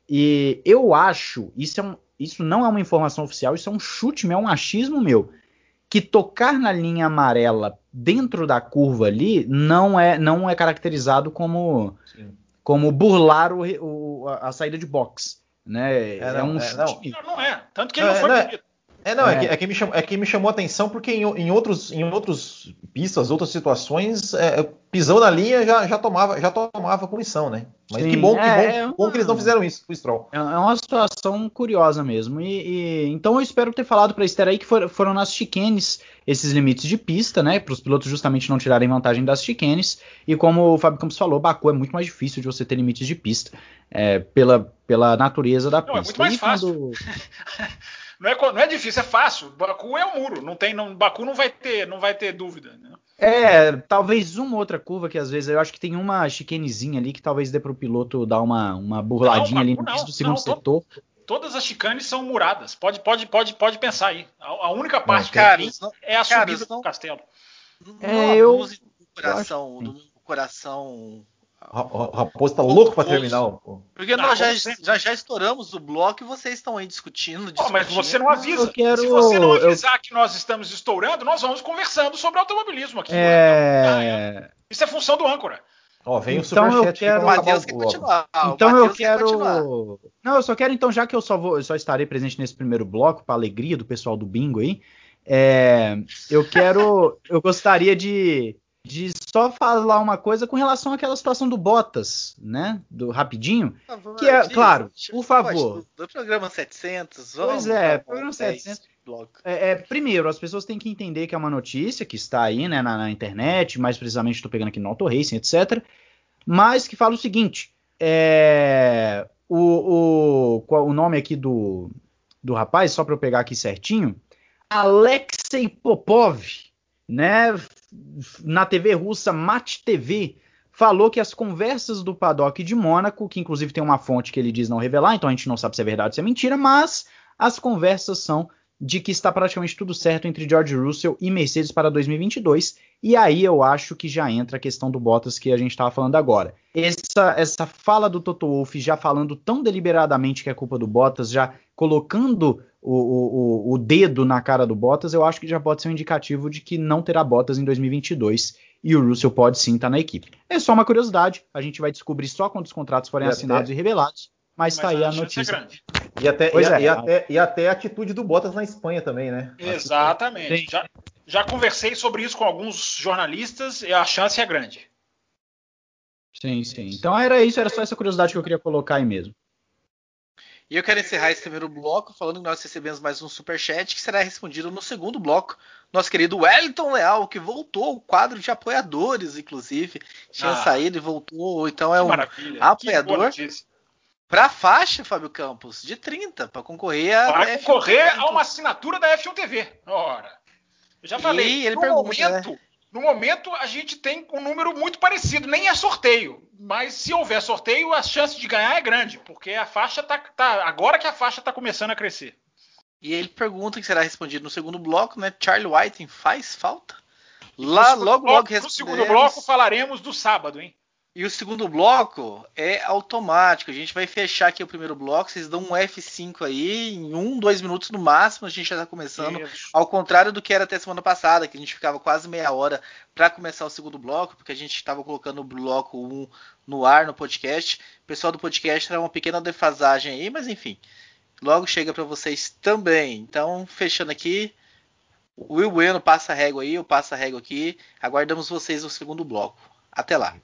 Speaker 3: E eu acho, isso, é um, isso não é uma informação oficial, isso é um chute meu, é um achismo meu que tocar na linha amarela dentro da curva ali não é, não é caracterizado como, como burlar o, o, a, a, saída de box. Né?
Speaker 2: É, é não,
Speaker 4: um
Speaker 2: é,
Speaker 4: não. não. é. Tanto que ele não, não foi
Speaker 2: não é, não, é, é que, é que, me chamou, é que me chamou a atenção porque em, em, outros, em outros pistas, outras situações, é, pisou na linha já, já tomava já tomava punição, né? Mas Sim, que bom, que, é, bom, é uma, bom que eles não fizeram isso com o Stroll.
Speaker 3: É, é uma situação curiosa mesmo. E, e então eu espero ter falado para a Esther aí que for, foram nas chicanes esses limites de pista, né? Para os pilotos justamente não tirarem vantagem das chicanes. E como o Fábio Campos falou, Baku é muito mais difícil de você ter limites de pista é, pela, pela natureza da não,
Speaker 4: pista. É muito mais fácil. Quando... Não é, não é difícil, é fácil. Baku é o um muro. Não tem, não, Baku não vai ter, não vai ter dúvida. Né?
Speaker 3: É, talvez uma outra curva que às vezes eu acho que tem uma chicanezinha ali que talvez dê para o piloto dar uma, uma burladinha não, ali no início do segundo não, setor.
Speaker 4: todas as chicanes são muradas. Pode, pode, pode, pode pensar aí. A, a única parte que é, é a cara, subida do castelo.
Speaker 1: É, eu, do coração, do coração
Speaker 2: o Raposo tá louco para terminar. Pô.
Speaker 1: Porque nós já, já, já, estouramos o bloco e vocês estão aí discutindo. discutindo.
Speaker 4: mas você não avisa. Quero... Se você não avisar eu... que nós estamos estourando, nós vamos conversando sobre automobilismo aqui.
Speaker 3: É...
Speaker 4: Isso é função do âncora.
Speaker 2: Ó, vem
Speaker 3: então
Speaker 2: o superchat
Speaker 3: eu quero...
Speaker 1: O Matheus quer continuar.
Speaker 3: Então eu quero. Não, eu só quero então, já que eu só vou, eu só estarei presente nesse primeiro bloco para alegria do pessoal do bingo aí. É... eu quero, eu gostaria de de só falar uma coisa com relação àquela situação do Bottas, né? Do rapidinho. Favor, que é, claro, por favor.
Speaker 1: Do, do programa 700,
Speaker 3: vamos. Pois é, programa 700. É, é, primeiro, as pessoas têm que entender que é uma notícia que está aí, né, na, na internet, mais precisamente estou pegando aqui no Auto Racing, etc. Mas que fala o seguinte: é, o, o, o nome aqui do, do rapaz, só para eu pegar aqui certinho, Alexei Popov, né? Na TV russa Mat TV, falou que as conversas do paddock de Mônaco, que inclusive tem uma fonte que ele diz não revelar, então a gente não sabe se é verdade ou se é mentira, mas as conversas são de que está praticamente tudo certo entre George Russell e Mercedes para 2022. E aí eu acho que já entra a questão do Bottas que a gente estava falando agora. Essa, essa fala do Toto Wolff já falando tão deliberadamente que é culpa do Bottas, já colocando o, o, o dedo na cara do Bottas, eu acho que já pode ser um indicativo de que não terá Bottas em 2022 e o Russell pode sim estar na equipe. É só uma curiosidade, a gente vai descobrir só quando os contratos forem e assinados até, e revelados, mas está aí a, é notícia.
Speaker 2: É e, até, e, é, e, até, e até a atitude do Bottas na Espanha também, né?
Speaker 4: Exatamente. Já, já conversei sobre isso com alguns jornalistas e a chance é grande.
Speaker 3: Sim, sim. Então era isso, era só essa curiosidade que eu queria colocar aí mesmo.
Speaker 1: E eu quero encerrar esse primeiro bloco falando que nós recebemos mais um super chat que será respondido no segundo bloco. Nosso querido Wellington Leal, que voltou ao quadro de apoiadores, inclusive. Tinha ah, saído e voltou, então é um maravilha. apoiador. Para faixa, Fábio Campos, de 30, para concorrer a.
Speaker 4: Para concorrer a uma assinatura da F1 TV. Ora. Eu já falei, e ele no pergunta, momento, né? No momento, a gente tem um número muito parecido, nem é sorteio. Mas se houver sorteio, a chance de ganhar é grande, porque a faixa tá. tá agora que a faixa está começando a crescer.
Speaker 1: E ele pergunta que será respondido no segundo bloco, né? Charlie White faz falta? Lá, logo, bloco, logo
Speaker 4: No segundo bloco falaremos do sábado, hein?
Speaker 1: E o segundo bloco é automático. A gente vai fechar aqui o primeiro bloco. Vocês dão um F5 aí, em um, dois minutos no máximo. A gente já está começando. Isso. Ao contrário do que era até semana passada, que a gente ficava quase meia hora para começar o segundo bloco, porque a gente estava colocando o bloco 1 no ar no podcast. O pessoal do podcast era uma pequena defasagem aí, mas enfim. Logo chega para vocês também. Então, fechando aqui. O Will Bueno passa a régua aí, eu passo a régua aqui. Aguardamos vocês no segundo bloco. Até lá.